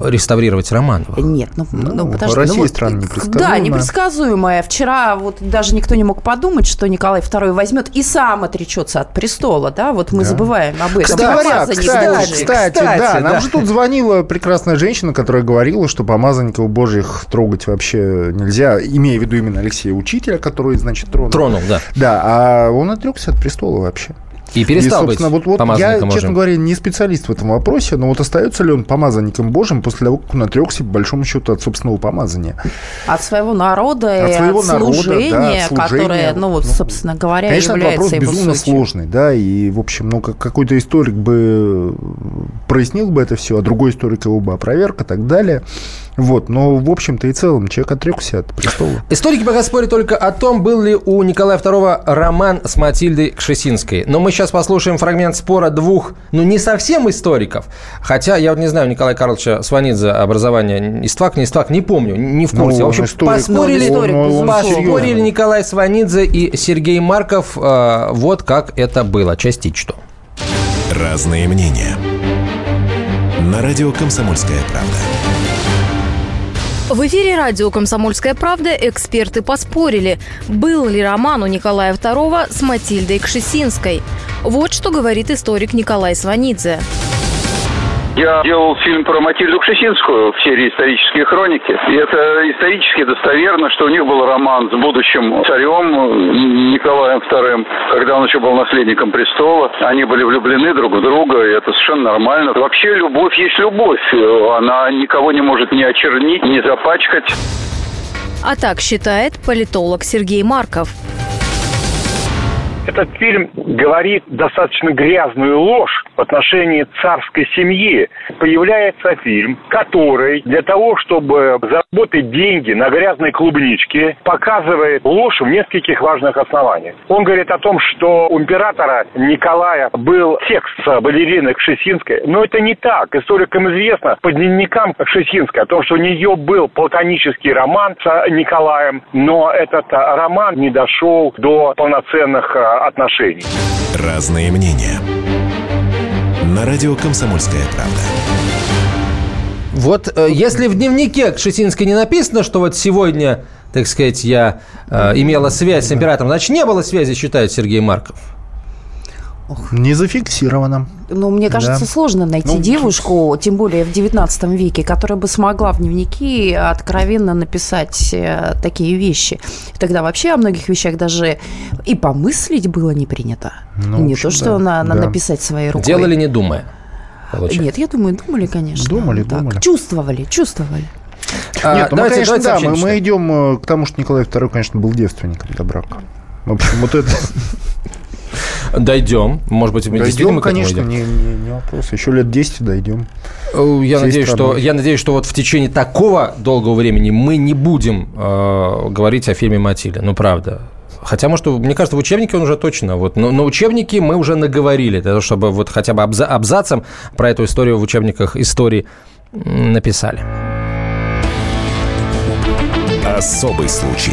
э, реставрировать Романова. Нет, ну, ну, подожди. Россия ну, вот, страна непредсказуемая. Да, непредсказуемая. Вчера вот даже никто не мог подумать, что Николай II возьмет и сам отречется от престола, да? Вот мы Да. забываем об этом. Кстати говоря, кстати, кстати, да, Кстати, нам да. же тут звонила прекрасная женщина, которая говорила, что помазанников божьих трогать вообще нельзя, имея в виду именно Алексея Учителя, который, значит, тронул. Тронул, да. Да, а он отрекся от престола вообще. И перестал И, собственно, быть вот, вот я, помазанником честно Божьим. говоря, не специалист в этом вопросе, но вот остается ли он помазанником Божьим после того, как он отрекся, по большому счету, от собственного помазания? От своего народа От и своего от народа, да, служения, служения. которое, ну вот, собственно говоря, Конечно, является вопрос его безумно сутью. сложный, да, и, в общем, ну, как какой-то историк бы прояснил бы это все, а другой историк его бы опроверг и так далее. Вот, но, в общем-то и целом, человек отрекся от престола. Историки пока спорят только о том, был ли у Николая II роман с Матильдой Кшесинской. Но мы сейчас послушаем фрагмент спора двух, ну, не совсем историков. Хотя, я вот не знаю, у Николая Карловича Сванидзе образование истфак, не истфак, не помню, не в Ну, курсе. в он общем, историк, поспорили, он- он- он поспорили. Николай Сванидзе и Сергей Марков. э, вот как это было, частично. Разные мнения. На радио «Комсомольская правда». В эфире радио «Комсомольская правда» эксперты поспорили, был ли роман у Николая II с Матильдой Кшесинской. Вот что говорит историк Николай Сванидзе. Я делал фильм про Матильду Кшесинскую в серии «Исторические хроники». И это исторически достоверно, что у них был роман с будущим царем Николаем II, когда он еще был наследником престола. Они были влюблены друг в друга, и это совершенно нормально. Вообще любовь есть любовь. Она никого не может ни очернить, ни запачкать. А так считает политолог Сергей Марков. Этот фильм говорит достаточно грязную ложь в отношении царской семьи. Появляется фильм, который для того, чтобы заработать деньги на грязной клубничке, показывает ложь в нескольких важных основаниях. Он говорит о том, что у императора Николая был секс с балериной Кшесинской, но это не так. Историкам известно по дневникам Кшесинской о том, что у нее был платонический роман с Николаем, но этот роман не дошел до полноценных а, отношений. Разные мнения. На радио «Комсомольская правда». Вот э, если в дневнике Кшесинской не написано, что вот сегодня, так сказать, я э, имела связь с императором, значит, не было связи, считает Сергей Марков. Не зафиксировано. Ну, мне кажется, Да. сложно найти Ну, девушку, тем более в 19 веке, которая бы смогла в дневнике откровенно написать э, такие вещи. Тогда вообще о многих вещах даже и помыслить было не принято. Ну, не общем, то, что да. на, на Да. написать своей рукой. Делали не думая. получается. Нет, я думаю, думали, конечно. Думали, Так, думали. Чувствовали, чувствовали. А, Нет, ну мы, давайте- конечно, давайте да, мы, мы идем э, к тому, что Николай II, конечно, был девственником до брака. В общем, вот это... Дойдем. Может быть, мы действительно Дойдем, этому конечно, идем. не, не- не вопрос. Еще лет 10 дойдем. Э, Я Всей надеюсь, что, я надеюсь, что вот в течение такого долгого времени мы не будем э, говорить о фильме «Матильда». Ну, правда. Хотя, может, мне кажется, в учебнике он уже точно. Вот. Но на учебнике мы уже наговорили, для того, чтобы вот хотя бы абза- абзацем про эту историю в учебниках истории написали. Особый случай.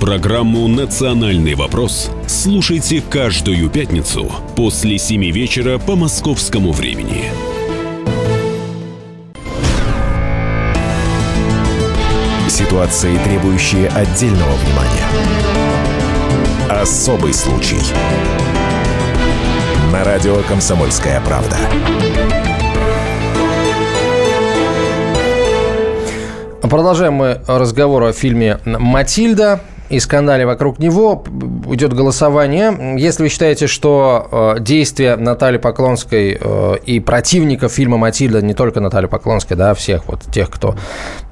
Программу «Национальный вопрос» слушайте каждую пятницу после 7 вечера по московскому времени. Ситуации, требующие отдельного внимания. Особый случай. На радио «Комсомольская правда». Продолжаем мы разговор о фильме «Матильда» и скандале вокруг него. Идет голосование. Если вы считаете, что э, действия Натальи Поклонской э, и противников фильма «Матильда», не только Натальи Поклонской, да, всех вот тех, кто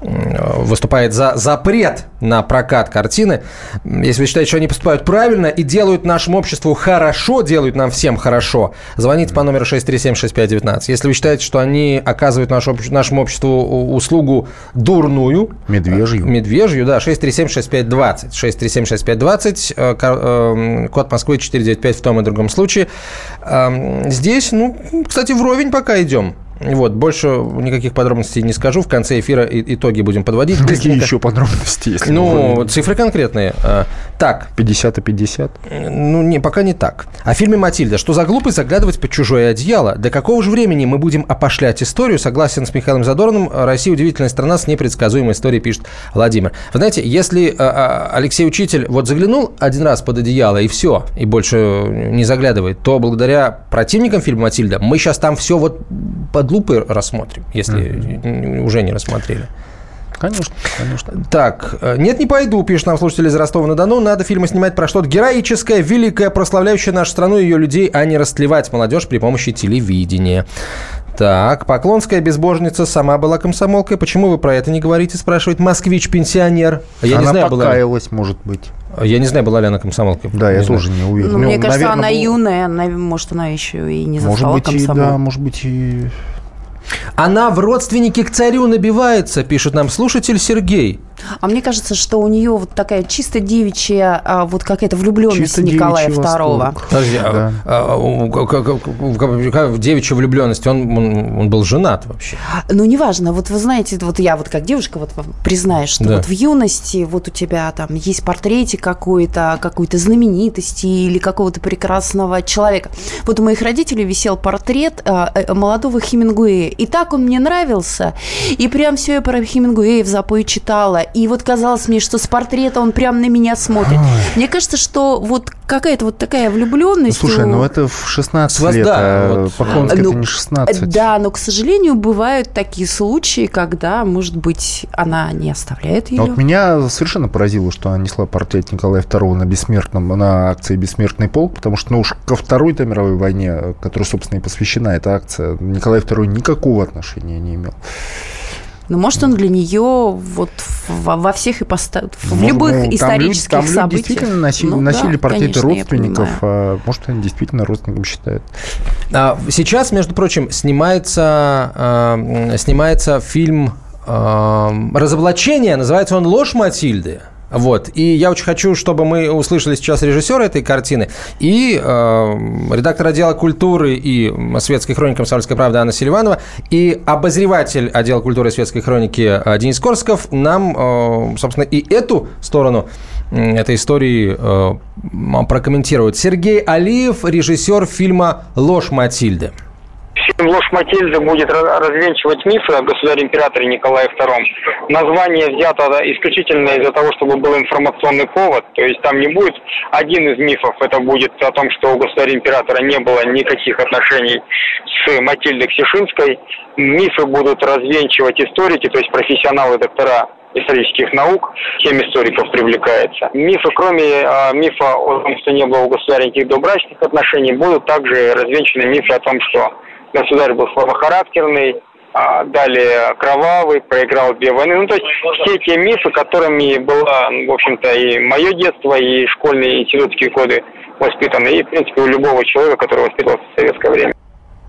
э, выступает за запрет на прокат картины, если вы считаете, что они поступают правильно и делают нашему обществу хорошо, делают нам всем хорошо, звоните по номеру 637-6519. Если вы считаете, что они оказывают нашу, нашему обществу услугу дурную, Медвежью. медвежью, да, 637-6520. 637-6520, э, ко- э, код Москвы 495 в том и другом случае. Эм, Здесь, ну, кстати, вровень пока идем. Вот, больше никаких подробностей не скажу. В конце эфира итоги будем подводить. Какие Быстренько. еще подробности, если Ну, можно? цифры конкретные. Э, Так. 50 и 50? Ну, не, пока не так. О фильме «Матильда». Что за глупость заглядывать под чужое одеяло? До какого же времени мы будем опошлять историю? Согласен с Михаилом Задорным. Россия удивительная страна с непредсказуемой историей, пишет Владимир. Вы знаете, если э, э, Алексей Учитель вот заглянул один раз под одеяло и все, и больше не заглядывает, то благодаря противникам фильма «Матильда» мы сейчас там все вот под лупой рассмотрим, если уже не рассмотрели. Конечно, конечно. Так, э, нет, не пойду, пишет нам слушатель из Ростова-на-Дону. Надо фильмы снимать про что-то героическое, великое, прославляющее нашу страну и ее людей, а не растлевать молодежь при помощи телевидения. Так, Поклонская безбожница сама была комсомолкой. Почему вы про это не говорите, спрашивает москвич-пенсионер. Я Она не знаю, была... покаялась, может быть. Я не знаю, была ли она комсомолкой. Да, я Не знаю. тоже не уверен. Ну, мне кажется, наверное, она был- юная, она, может, она еще и не Может застала быть, и комсомол. да, может быть, и... Она в родственники к царю набивается, пишет нам слушатель Сергей. А мне кажется, что у нее вот такая чисто девичья, а, вот какая-то влюбленность Чисто Николая II. Подожди, а- а у- как- как- как- как в девичьей влюбленности он, он, он был женат вообще. Ну, неважно, вот вы знаете, вот я вот как девушка вот признаюсь, что Да. вот в юности вот у тебя там есть портретик какой-то, какой-то знаменитости или какого-то прекрасного человека. Вот у моих родителей висел портрет а, э, молодого Хемингуэя, и так он мне нравился, и прям все я про Хемингуэя в запое читала, и вот казалось мне, что с портрета он прям на меня смотрит. Мне кажется, что вот какая-то вот такая влюбленность. Слушай, у- ну это в 16 Вас- лет, да, а вот. Поклонская Ну, это не 16. Да, но, к сожалению, бывают такие случаи, когда, может быть, она не оставляет ее. А Вот меня совершенно поразило, что она несла портрет Николая II на бессмертном, на акции «Бессмертный полк», потому что, ну уж ко Второй-то мировой войне, которая, собственно, и посвящена эта акция, Николай II никакого отношения не имел. Но может он для нее вот во, во всех ипоста... в Может, любых ну, там люди- исторических там люди событиях. действительно носили, Ну носили да, портреты конечно, родственников, а может, они действительно родственником считают. А, Сейчас, между прочим, снимается, э, снимается фильм э, «Разоблачение». Называется он «Ложь Матильды». Вот. И я очень хочу, чтобы мы услышали сейчас режиссера этой картины и э, редактор отдела культуры и светской хроники «Комсомольской правды» Анна Селиванова и обозреватель отдела культуры и светской хроники э, Денис Корсков нам, э, собственно, и эту сторону этой истории э, прокомментирует. Сергей Алиев, режиссер фильма «Ложь Матильды». Фильм «Ложь Матильды» будет развенчивать мифы о государе-императоре Николае II. Название взято исключительно из-за того, чтобы был информационный повод. То есть там не будет один из мифов, это будет о том, что у государя-императора не было никаких отношений с Матильдой Ксишинской. Мифы будут развенчивать историки, то есть профессионалы, доктора исторических наук, семь историков привлекается. Мифы, кроме э, мифа о том, что не было у государя никаких добрачных отношений, будут также развенчаны мифы о том, что государь был слабохарактерный, а далее кровавый, проиграл две войны. Ну, то есть все те мифы, которыми было, в общем-то, и мое детство, и школьные, и институтские годы воспитаны, и, в принципе, у любого человека, который воспитывался в советское время.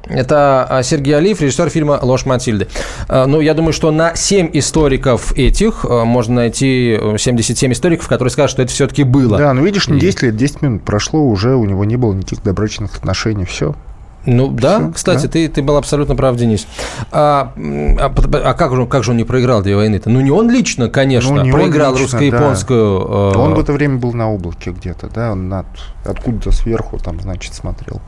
Это а, Сергей Алиев, режиссер фильма «Ложь Матильды». А, ну, я думаю, что на 7 историков этих а, можно найти 77 историков, которые скажут, что это все-таки было. Да, ну видишь, не 10 лет, 10 минут прошло, уже у него не было никаких добрачных отношений, все. Ну да, Все, кстати, да? Ты, ты был абсолютно прав, Денис. А, а, а как, же, как же он не проиграл две войны-то? Ну не он лично, конечно, ну, проиграл русско-японскую. Да. Он в это время был на облаке где-то, да, он над, откуда-то сверху там, значит, смотрел.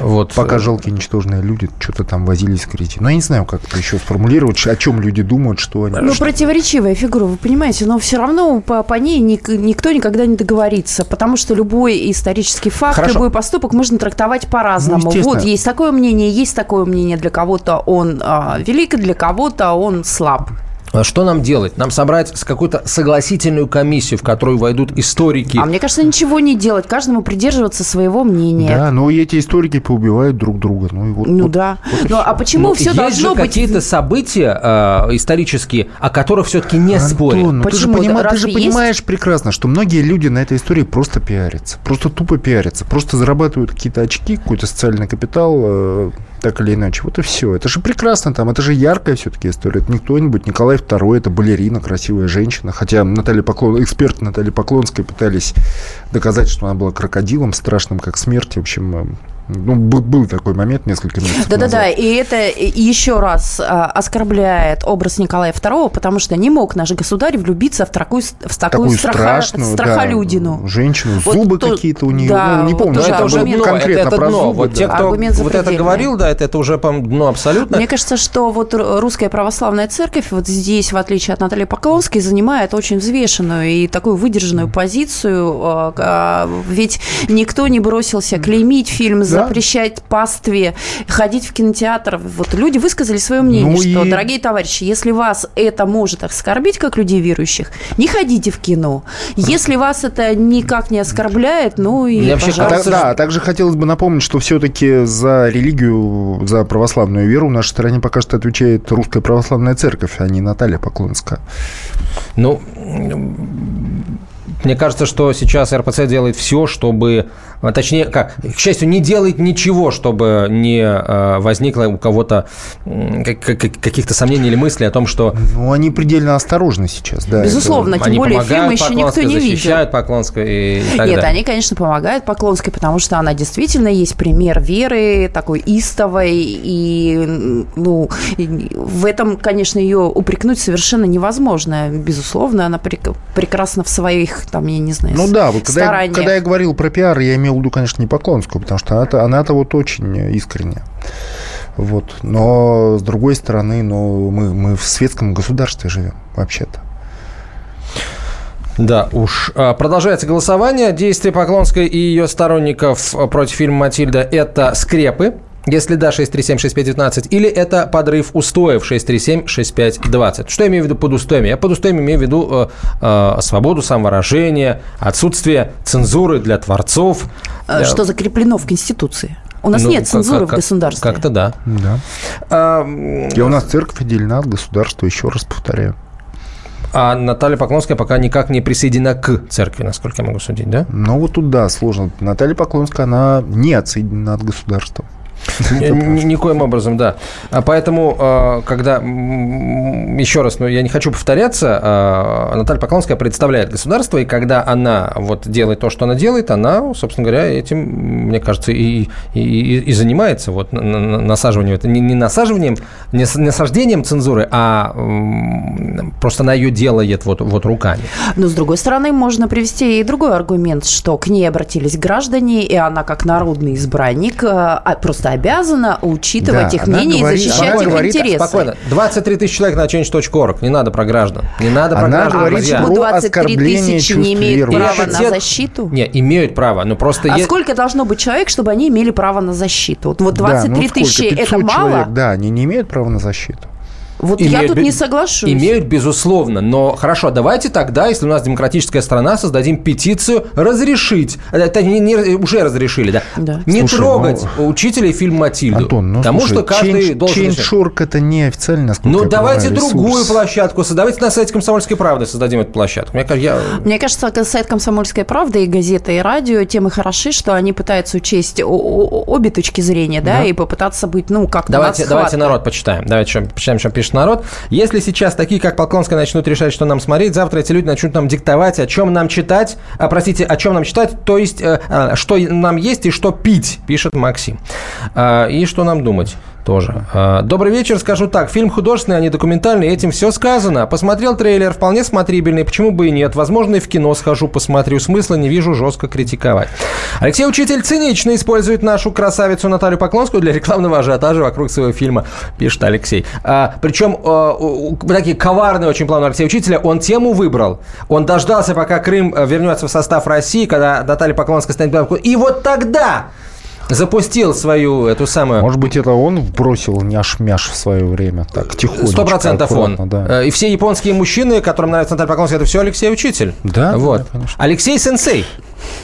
Вот. Пока жалкие ничтожные люди что-то там возились в Крите. Но я не знаю, как это еще сформулировать, о чем люди думают, что они... Ну, противоречивая фигура, вы понимаете, но все равно по, по ней никто никогда не договорится, потому что любой исторический факт, Хорошо. любой поступок можно трактовать по-разному. Ну, вот есть такое мнение, есть такое мнение, для кого-то он а, велик, для кого-то он слаб. А что нам делать? Нам собрать какую-то согласительную комиссию, в которую войдут историки. А мне кажется, ничего не делать. Каждому придерживаться своего мнения. Да, но эти историки поубивают друг друга. Ну, и вот, ну вот, да. Вот ну, а почему но все есть должно же быть... какие-то события э, исторические, о которых все-таки не Антон, спорят. Ну, ты же, понима... ты же понимаешь есть? прекрасно, что многие люди на этой истории просто пиарятся. Просто тупо пиарятся. Просто зарабатывают какие-то очки, какой-то социальный капитал, э, так или иначе. Вот и все. Это же прекрасно там. Это же яркая все-таки история. Это не кто-нибудь. Николай II, это балерина, красивая женщина. Хотя Наталья Поклон, эксперты Натальи Поклонской пытались доказать, что она была крокодилом страшным, как смерть. В общем, ну, был такой момент несколько месяцев Да-да-да, и это еще раз а, оскорбляет образ Николая II, потому что не мог наш государь влюбиться в такую, в такую, такую страха, страшную, страхолюдину. Да, женщину, зубы вот какие-то у нее, да, ну, не помню, вот это уже дно, конкретно это, это дно. Зубы, вот да. те, кто вот это говорил, да, это, это уже, по дно абсолютно. Мне кажется, что вот русская православная церковь вот здесь, в отличие от Натальи Поклонской, занимает очень взвешенную и такую выдержанную позицию, а, а, ведь никто не бросился клеймить фильм да? запрещать пастве ходить в кинотеатр. Вот люди высказали свое мнение, ну что, и... дорогие товарищи, если вас это может оскорбить, как людей верующих, не ходите в кино. Если вас это никак не оскорбляет, ну и, Мне пожалуйста. Вообще, да, а также хотелось бы напомнить, что все-таки за религию, за православную веру в нашей стране пока что отвечает Русская Православная Церковь, а не Наталья Поклонская. Ну, мне кажется, что сейчас РПЦ делает все, чтобы а, точнее, как, к счастью, не делает ничего, чтобы не а, возникло у кого-то каких-то сомнений или мыслей о том, что... Ну, они предельно осторожны сейчас, да. Безусловно, это... тем они более фильм еще никто не видел. защищают Поклонской и, и так Нет, далее. они, конечно, помогают Поклонской, потому что она действительно есть пример веры, такой истовой, и, ну, в этом, конечно, ее упрекнуть совершенно невозможно. Безусловно, она прекрасна в своих, там, я не знаю, Ну да, вот когда я, когда я говорил про пиар, я имел в виду, конечно, не Поклонскую, потому что она-то, она-то вот очень искренняя. Вот. Но, с другой стороны, ну, мы, мы в светском государстве живем, вообще-то. Да, уж. А, продолжается голосование. Действия Поклонской и ее сторонников против фильма «Матильда» – это скрепы. Если да, 637-6519, или это подрыв устоев 637-6520. Что я имею в виду под устоями? Я под устоями имею в виду э, э, свободу самовыражения, отсутствие цензуры для творцов. Э, что закреплено в Конституции? У нас ну, нет цензуры как, в государстве. Как-то да. да. А, И у нас церковь отделена от государства, еще раз повторяю. А Наталья Поклонская пока никак не присоединена к церкви, насколько я могу судить, да? Ну вот тут да, сложно. Наталья Поклонская, она не отсоединена от государства. Никоим образом, да. А поэтому, а, когда, еще раз, ну, я не хочу повторяться, а, Наталья Поклонская представляет государство, и когда она вот делает то, что она делает, она, собственно говоря, этим, мне кажется, и, и, и занимается вот насаживанием. Это не, не насаживанием, не насаждением цензуры, а просто она ее делает вот, вот руками. Но, с другой стороны, можно привести и другой аргумент, что к ней обратились граждане, и она, как народный избранник, а, просто обязана обязана учитывать Да, их мнение говорит- и защищать их говорит интересы. Спокойно. 23 тысячи человек на change.org. Не надо про граждан. Не надо про Она граждан, говорит друзья. Почему 23 оскорбление тысячи не имеют верующих. права на Те- защиту? Не, имеют право, но просто... А е- сколько должно быть человек, чтобы они имели право на защиту? Вот, вот Да, 23 ну тысячи это 500 мало? человек, да, они не имеют права на защиту. Вот я Имеют тут бе- не соглашусь. Имеют, безусловно. Но хорошо, давайте тогда, если у нас демократическая страна, создадим петицию разрешить. Это не, не- уже разрешили, да? Не Слушай, трогать ну, учителей фильм Матильду. Антон, ну потому слушай, что каждый Change- должен... Change.org это не официально, насколько Ну, я давайте понимаю, другую ресурс. площадку. Давайте на сайте «Комсомольской правды» создадим эту площадку. Мне кажется, я... Мне кажется, сайт «Комсомольская правда» и газета, и радио тем и хороши, что они пытаются учесть обе точки зрения, да, Да. и попытаться быть, ну, как-то Давайте, давайте народ почитаем. Давайте почитаем, что пишет народ. Если сейчас такие, как Поклонская, начнут решать, что нам смотреть, завтра эти люди начнут нам диктовать, о чем нам читать, а, простите, о чем нам читать, то есть, э, а, что нам есть и что пить, пишет Максим. А, и что нам думать тоже. А, Добрый вечер, скажу так. Фильм художественный, а не документальный, этим все сказано. Посмотрел трейлер, вполне смотрибельный, почему бы и нет. Возможно, и в кино схожу, посмотрю. Смысла не вижу жестко критиковать. Алексей Учитель цинично использует нашу красавицу Наталью Поклонскую для рекламного ажиотажа вокруг своего фильма, пишет Алексей. А, причем а, такие коварные очень планы Алексея Учителя. Он тему выбрал. Он дождался, пока Крым э, вернется в состав России, когда Наталья Поклонская станет... И вот тогда запустил свою эту самую... Может быть, это он вбросил няш-мяш в свое время, так, тихонечко, Сто процентов он. да. Э, И все японские мужчины, которым нравится Наталья Поклонская, это все Алексей Учитель. Да, Вот. Алексей Сенсей.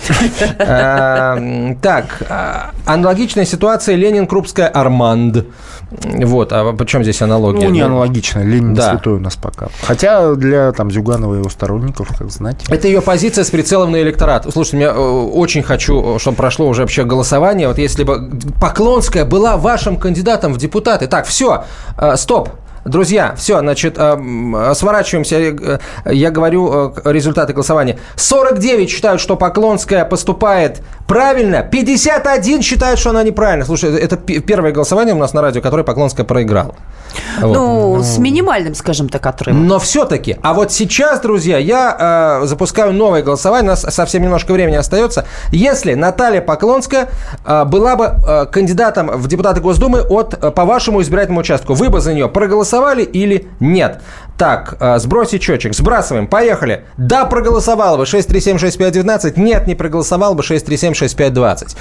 Э, Так, э, аналогичная ситуация Ленин, Крупская, Арманд. Вот, а причем здесь аналогия? Ну, не аналогично. Ленин Да. святой у нас пока. Хотя для там Зюганова и его сторонников, как знать. Это ее позиция с прицелом на электорат. Слушайте, я э, очень хочу, чтобы прошло уже вообще голосование. Вот если бы Поклонская была вашим кандидатом в депутаты. Так, все, стоп. Друзья, все, значит, э, э, сворачиваемся. Э, Я говорю э, результаты голосования. 49 считают, что Поклонская поступает правильно, 51 считают, что она неправильно. Слушай, это пе- первое голосование у нас на радио, которое Поклонская проиграла. Вот. Ну, с минимальным, скажем так, отрывом. Но все-таки, а вот сейчас, друзья, я э, запускаю новое голосование, у нас совсем немножко времени остается. Если Наталья Поклонская э, была бы э, кандидатом в депутаты Госдумы от, э, по вашему избирательному участку, вы бы за нее проголосовали или нет? Так, э, сбросить счетчик, сбрасываем, поехали. Да, проголосовал бы 637-6519, нет, не проголосовал бы 637-6520.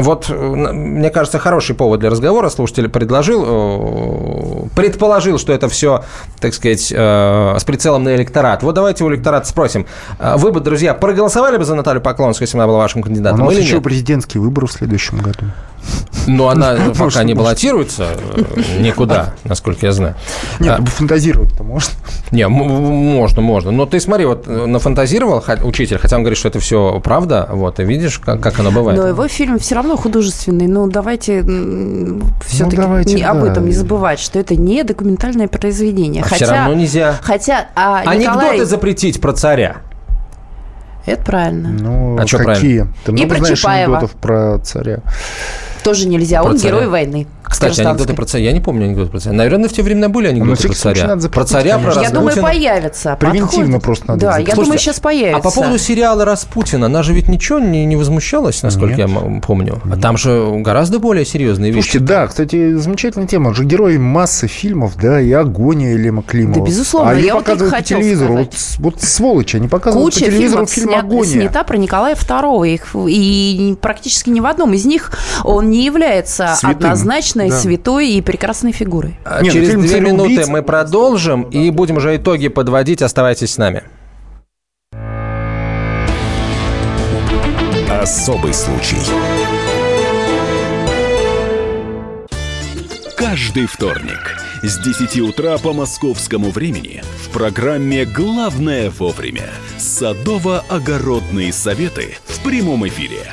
Вот, э, мне кажется, хороший повод для разговора. Слушатель предложил, э, предположил, что это все, так сказать, э, с прицелом на электорат. Вот давайте у электората спросим. Вы бы, друзья, проголосовали бы за Наталью Поклонскую, если она была вашим У кандидатом? нас или еще нет? президентские выборы в следующем году. Но она Может, пока не баллотируется э, никуда, насколько я знаю. Нет, А, ну, фантазировать-то можно. Не, можно, можно. Но ты смотри, вот э, нафантазировал учитель, хотя он говорит, что это все правда, вот, и видишь, как, как оно бывает. Но его фильм все равно художественный. Ну, давайте все-таки давайте, об да. этом не забывать, что это не документальное произведение. А хотя, все равно нельзя. Хотя, а Анекдоты Николай... запретить про царя. Это правильно. Ну, А чё какие? правильно? Ты И много про знаешь Чапаева. анекдотов про царя? Тоже нельзя. Про Он царя. герой войны. Кстати, анекдоты про царя. Я не помню анекдоты про царя. Наверное, в те времена были анекдоты про царя. надо Про царя, про конечно. Я думаю, Распутина. появится. Превентивно Подходит. просто надо Да, я запретить. думаю, Слушайте, сейчас появится. А по поводу сериала Распутина, она же ведь ничего не, не возмущалась, насколько я м- помню. А там же гораздо более серьезные вещи. Слушайте, да, кстати, замечательная тема. Он же герой массы фильмов, да, и «Агония» Лема Климова. Да, безусловно, А я вот показывают по телевизору. Вот, вот сволочи, они показывают Куча по телевизору фильм «Агония». снята про Николая II. Их, и практически ни в одном из них он не является Святым. однозначной, Да. святой и прекрасной фигурой. А Не, ну, Через две минуты мы продолжим и будем уже итоги подводить. Оставайтесь с нами. Особый случай. Каждый вторник с 10 утра по московскому времени в программе «Главное вовремя» садово-огородные советы в прямом эфире.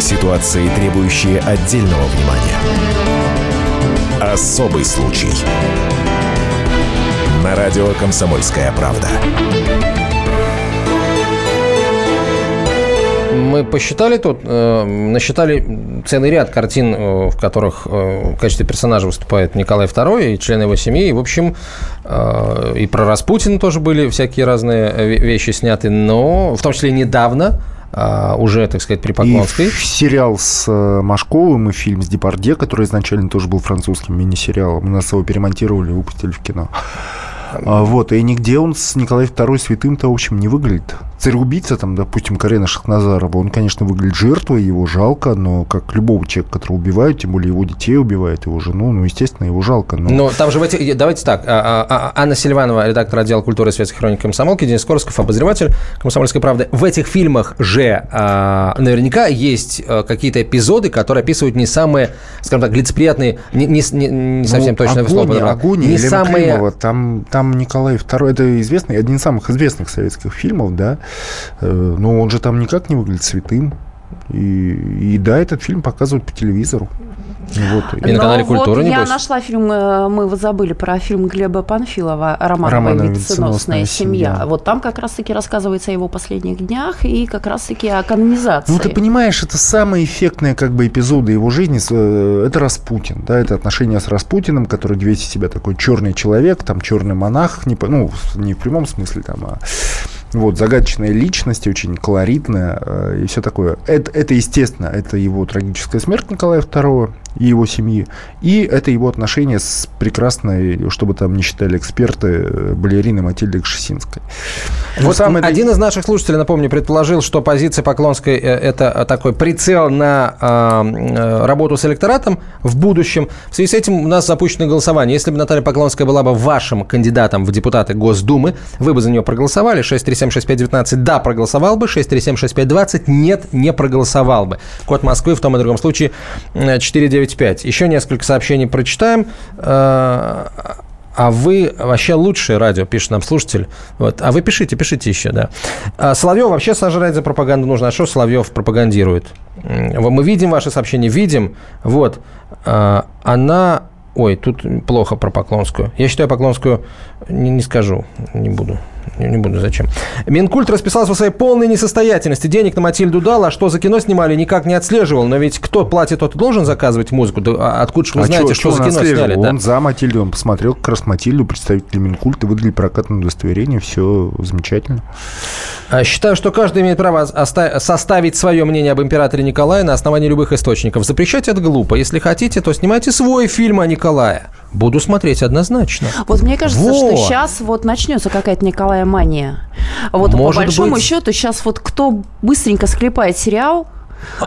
Ситуации, требующие отдельного внимания. Особый случай. На радио «Комсомольская правда». Мы посчитали тут, э, насчитали целый ряд картин, э, в которых э, в качестве персонажа выступает Николай II и члены его семьи. И, в общем, э, и про Распутина тоже были всякие разные ве- вещи сняты, но в том числе недавно, уже, так сказать, при Поклонской. И сериал с э, Машковым и фильм с Депарде, который изначально тоже был французским мини-сериалом. У нас его перемонтировали и выпустили в кино. А, Вот, и нигде он с Николаем II святым-то, в общем, не выглядит. Царь-убийца, там, допустим, Карена Шахназарова, он, конечно, выглядит жертвой, его жалко, но как любого человека, которого убивают, тем более его детей убивают, его жену, ну, естественно, его жалко. Но... Но там же в этих... Давайте так. а, а, Анна Сильванова, редактор отдела культуры и светских хроник комсомолки, Денис Корсков, обозреватель комсомольской правды. В этих фильмах же наверняка есть какие-то эпизоды, которые описывают не самые, скажем так, лицеприятные, не, не, не- не совсем Ну, точное слово Агония, подобрал. Агония не самые... Климова, там, там Николай II, это известный, один из самых известных советских фильмов, да, Э, но он же там никак не выглядит святым. И, и да, этот фильм показывают по телевизору. Вот. Но вот я нашла фильм, э, мы вот забыли про фильм Глеба Панфилова «Романовая «Романовая венценосная семья». семья». Вот там как раз-таки рассказывается о его последних днях и как раз-таки о канонизации. Ну, ты понимаешь, это самые эффектные как бы эпизоды его жизни. э, Это Распутин, да, это отношения с Распутиным, который весь себя такой черный человек, там черный монах, не, по- ну, не в прямом смысле, там, а вот, загадочная личность, очень колоритная э, и все такое. Это, это, естественно, это его трагическая смерть Николая II и его семьи. И это его отношения с прекрасной, чтобы там не считали эксперты, э, балериной Матильдой Кшесинской. Вот там Один из наших слушателей, напомню, предположил, что позиция Поклонской э, – это э, такой прицел на а, э, работу с электоратом в будущем. В связи с этим у нас запущено голосование. Если бы Наталья Поклонская была бы вашим кандидатом в депутаты Госдумы, вы бы за нее проголосовали. 6376519 – да, проголосовал бы. 6376520 – нет, не проголосовал бы. Код Москвы в том и другом случае 49 995. Еще несколько сообщений прочитаем. Э, а вы вообще лучшее радио, пишет нам слушатель. Вот. А вы пишите, пишите еще, да. А Соловьев вообще сожрать за пропаганду нужно. А что Соловьев пропагандирует? Мы видим ваши сообщения, видим. Вот. А, она... Ой, тут плохо про Поклонскую. Я считаю Поклонскую... Не, не скажу, не буду. Не, не буду, зачем. Минкульт расписался в своей полной несостоятельности. Денег на Матильду дал, а что за кино снимали, никак не отслеживал. Но ведь кто платит, тот и должен заказывать музыку. Да, а откуда же вы А знаете, чё- что чё за кино сняли? да? Он за Матильду, он посмотрел как раз Матильду, представитель Минкульта, выдали прокатное удостоверение, все замечательно. А, Считаю, что каждый имеет право оста- составить свое мнение об императоре Николае на основании любых источников. Запрещать это глупо. Если хотите, то снимайте свой фильм о Николае. Буду смотреть однозначно. Вот мне кажется, Во! что сейчас вот начнется какая-то Николая мания. Вот Может по большому быть. счету сейчас вот кто быстренько склепает сериал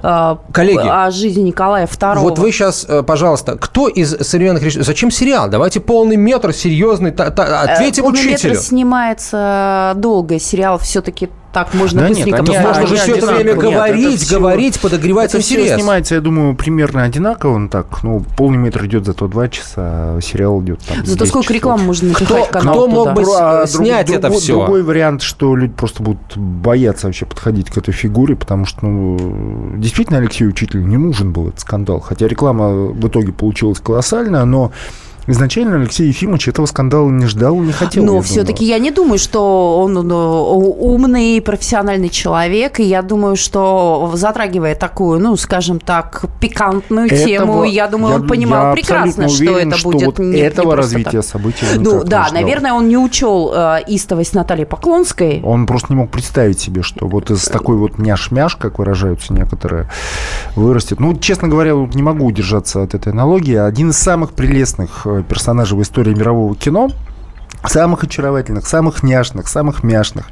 э, Коллеги. о жизни Николая II. Вот вы сейчас, пожалуйста, кто из современных режиссеров... Зачем сериал? Давайте полный метр, серьезный. та- та- ответим Э, «Полный метр» учителю. снимается долго, сериал все-таки так можно Да нет, быстренько они- посмотреть. Можно же все это время одинаково. Нет, говорить, это всё- говорить, подогревать это интерес. снимается, я думаю, примерно одинаково. Он так, ну, полный метр идет зато два часа, а сериал идет там Зато 10 сколько часов. рекламы можно напихать в канал кто мог туда? бы А снять это другой- всё? Другой вариант, что люди просто будут бояться вообще подходить к этой фигуре, потому что, ну, действительно Алексею Учителю не нужен был этот скандал. Хотя реклама в итоге получилась колоссальная, но изначально Алексей Ефимович этого скандала не ждал, не хотел. Но все-таки я не думаю, что он ну, умный, профессиональный человек, и я думаю, что затрагивая такую, ну, скажем так, пикантную Этого- тему, я думаю, он я- понимал я прекрасно, абсолютно что уверен, это что будет вот не, не этого просто развития так. событий он Ну не да, наверное, он не учел э, истовость Натальи Поклонской. Он просто не мог представить себе, что вот из такой вот няш-мяш, как выражаются некоторые, вырастет. Ну, честно говоря, не могу удержаться от этой аналогии. Один из самых прелестных э, персонажей в истории мирового кино, самых очаровательных, самых няшных, самых мяшных.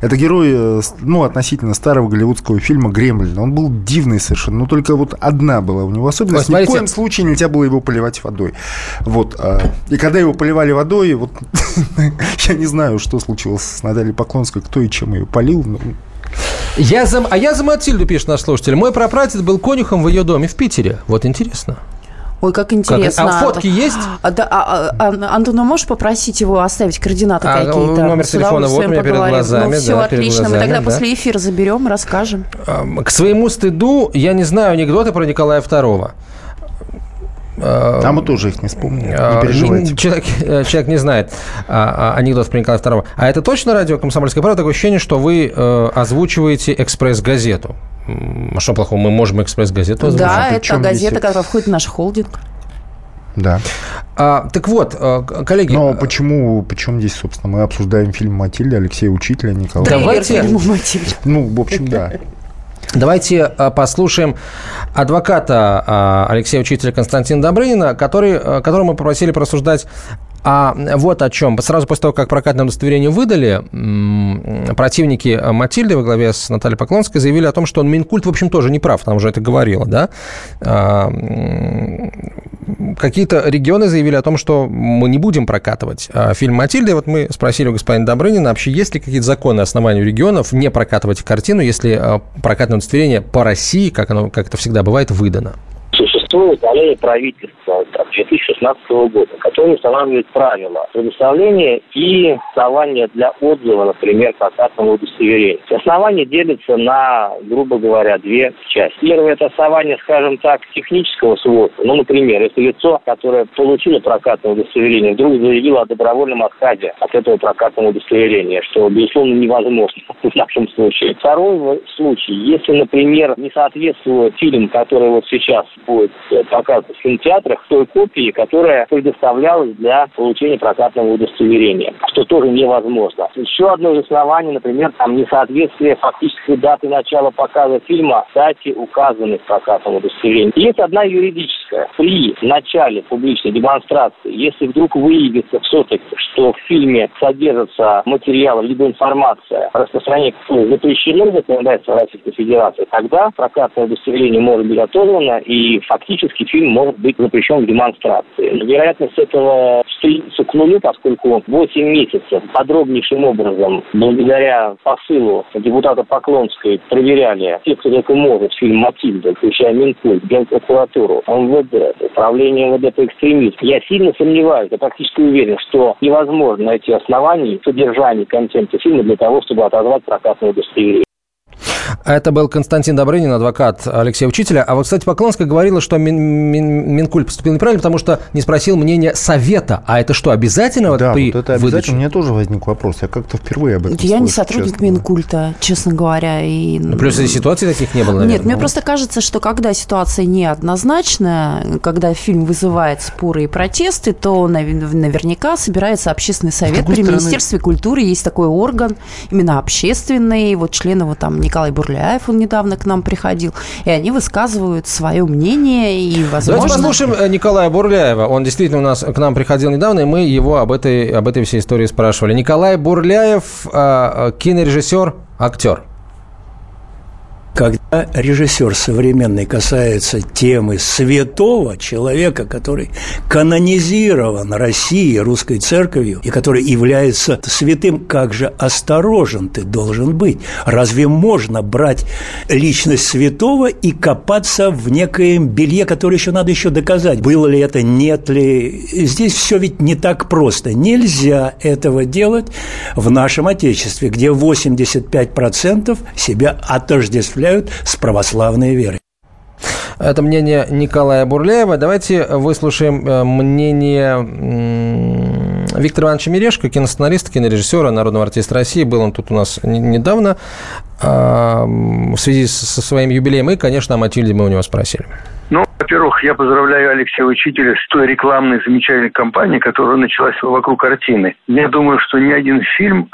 Это герой, э, ну, относительно старого голливудского фильма «Гремлин». Он был дивный совершенно, но только вот одна была у него особенность. Ой, Ни в коем случае нельзя было его поливать водой. Вот. а, И когда его поливали водой, вот я не знаю, что случилось с Натальей Поклонской, кто и чем ее полил. но Я за, а я за Матильду, пишет наш слушатель. Мой прапрадед был конюхом в ее доме в Питере. Вот интересно. Ой, как интересно. Как- а фотки есть? А, да, а, а, а, Антон, а можешь попросить его оставить координаты А, какие-то? номер С телефона вот у меня перед глазами, Ну, все, да, перед отлично. Мы глазами, тогда да. после эфира заберем, расскажем. К своему стыду я не знаю анекдоты про Николая II. А мы тоже их не вспомним. А, Не переживайте. не- Человек, э, человек не знает а, а, анекдот про Николая II. А это точно радио «Комсомольская правда»? Такое ощущение, что вы э, озвучиваете «Экспресс-газету». А что плохого? Мы можем «Экспресс-газету» озвучить. Да, это газета, которая входит в наш холдинг. Да. А, так вот, к- коллеги... Но почему, почему здесь, собственно, мы обсуждаем фильм «Матильда» Алексея Учителя, Николая? Давайте- Ну, в общем, да. Давайте послушаем адвоката Алексея Учителя Константина Добрынина, который, которого мы попросили порассуждать а вот о чем. Сразу после того, как прокатное удостоверение выдали, противники Матильды во главе с Натальей Поклонской заявили о том, что он Минкульт, в общем, тоже не прав, там уже это говорило, да. А, Какие-то регионы заявили о том, что мы не будем прокатывать а, фильм «Матильда». И вот мы спросили у господина Добрынина, вообще есть ли какие-то законы основания регионов не прокатывать картину, если а, прокатное удостоверение по России, как, оно, как это всегда бывает, выдано? Существует постановление правительства от 2016 года, которое устанавливает правила предоставления и основания для отзыва, например, прокатного удостоверения. Основания делятся на, грубо говоря, две части. Первое – это основание, скажем так, технического свойства. Ну, например, если лицо, которое получило прокатное удостоверение, вдруг заявило о добровольном отказе от этого прокатного удостоверения, что, безусловно, невозможно в нашем случае. Второй случай, если, например, не соответствует фильм, который вот сейчас будет э, показываться в кинотеатрах, той копии, которая предоставлялась для получения прокатного удостоверения, что тоже невозможно. Еще одно из оснований, например, там несоответствие фактической даты начала показа фильма дате, указанной в прокатном удостоверении. Есть одна юридическая. При начале публичной демонстрации, если вдруг выявится все-таки, что в фильме содержится материал либо информация, распространение запрещено законодательством Российской Федерации, тогда прокатное удостоверение может быть отозвано, и фактически фильм может быть запрещен в демонстрации. Но Вероятность этого стремится к нулю, поскольку 8 месяцев подробнейшим образом, благодаря посылу депутата Поклонской, проверяли те, кто только может, фильм «Матильда», включая Минкульт, Генпрокуратуру, МВД, Управление МВД по экстремизму. Я сильно сомневаюсь, я практически уверен, что невозможно найти оснований содержания контента фильма для того, чтобы отозвать прокатное удостоверение. Это был Константин Добрынин, адвокат Алексея Учителя. А вот, кстати, Поклонская говорила, что Мин, Мин- Минкульт поступил неправильно, потому что не спросил мнения совета. А это что, обязательно вот Да, при вот это выдаче? обязательно. У меня тоже возник вопрос. Я как-то впервые об этом Я не слышу, сотрудник честно. Минкульта, честно говоря. И... Ну, плюс и ситуаций таких не было, наверное. Нет, мне Ну, просто кажется, что когда ситуация неоднозначная, когда фильм вызывает споры и протесты, то наве- наверняка собирается общественный совет при стороны- Министерстве культуры. Есть такой орган, именно общественный. Вот член его там Николай Бурляев, он недавно к нам приходил. И они высказывают свое мнение и, возможно... Давайте послушаем э, Николая Бурляева. Он действительно у нас к нам приходил недавно, и мы его об этой, об этой всей истории спрашивали. Николай Бурляев, э, э, кинорежиссер, актер. Когда режиссер современный касается темы святого человека, который канонизирован Россией, русской церковью, и который является святым, как же осторожен ты должен быть? Разве можно брать личность святого и копаться в некоем белье, которое еще надо еще доказать? Было ли это, нет ли? Здесь все ведь не так просто. Нельзя этого делать в нашем Отечестве, где 85% себя отождествляют с православной верой. Это мнение Николая Бурляева. Давайте выслушаем э, мнение Виктора Ивановича Мирешко, киносценариста, кинорежиссера, народного артиста России. Был он тут у нас не- недавно а, в связи со своим юбилеем. И, конечно, о Матильде мы у него спросили. Ну, во-первых, я поздравляю Алексея Учителя с той рекламной замечательной кампанией, которая началась вокруг картины. Я думаю, что ни один фильм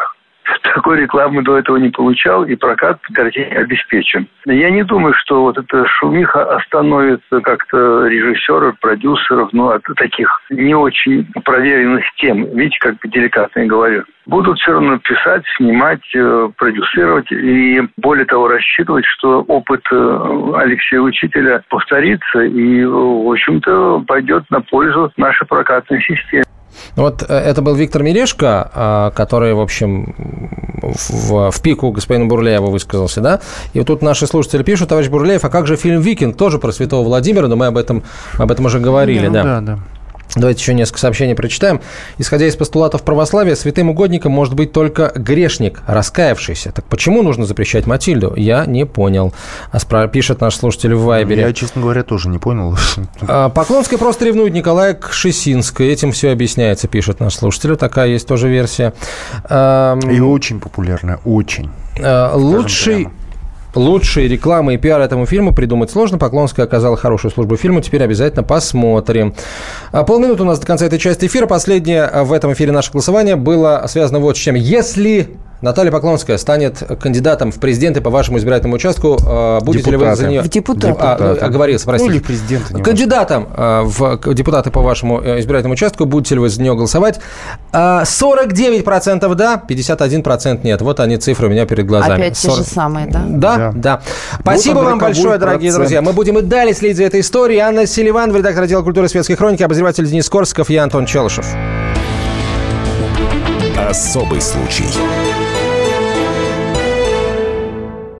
такой рекламы до этого не получал, и прокат по картине обеспечен. Я не думаю, что вот эта шумиха остановит как-то режиссеров, продюсеров, ну, от таких не очень проверенных тем. Видите, как деликатно я говорю. Будут все равно писать, снимать, э, продюсировать и, более того, рассчитывать, что опыт э, Алексея Учителя повторится и, в общем-то, пойдет на пользу нашей прокатной системе. Вот э, это был Виктор Мирешко, а, который, в общем, в, в пику господина Бурляева высказался, да? И вот тут наши слушатели пишут, товарищ Бурляев, а как же фильм «Викинг»? Тоже про святого Владимира, но мы об этом, об этом уже говорили, Ну да. да, да. Давайте еще несколько сообщений прочитаем. Исходя из постулатов православия, святым угодником может быть только грешник, раскаявшийся. Так почему нужно запрещать Матильду? Я не понял. А пишет наш слушатель в Вайбере. Я, честно говоря, тоже не понял. А, Поклонская просто ревнует Николая Кшесинской. Этим все объясняется, пишет наш слушатель. Такая есть тоже версия. И очень популярная, очень. э, Лучший... Лучшие рекламы и пиар этому фильму придумать сложно. Поклонская оказала хорошую службу фильму. Теперь обязательно посмотрим. А, Полминуты у нас до конца этой части эфира. Последнее в этом эфире наше голосование было связано вот с чем. Если Наталья Поклонская станет кандидатом в президенты по вашему избирательному участку, э, будете ли вы Депутаты. за нее... В депутаты. А, оговорился, простите. Ну, или неважно. Кандидатом э, в депутаты по вашему э, избирательному участку, будете ли вы за нее голосовать? А, 49% да, 51% нет. Вот они цифры у меня перед глазами. Опять те же 40. самые, да? Да, да. Спасибо Вот вам большое, дорогие процент. друзья. Мы будем и далее следить за этой историей. Анна Селиван, редактор отдела культуры и светской хроники, обозреватель Денис Корсков, я Антон Челышев. Особый случай.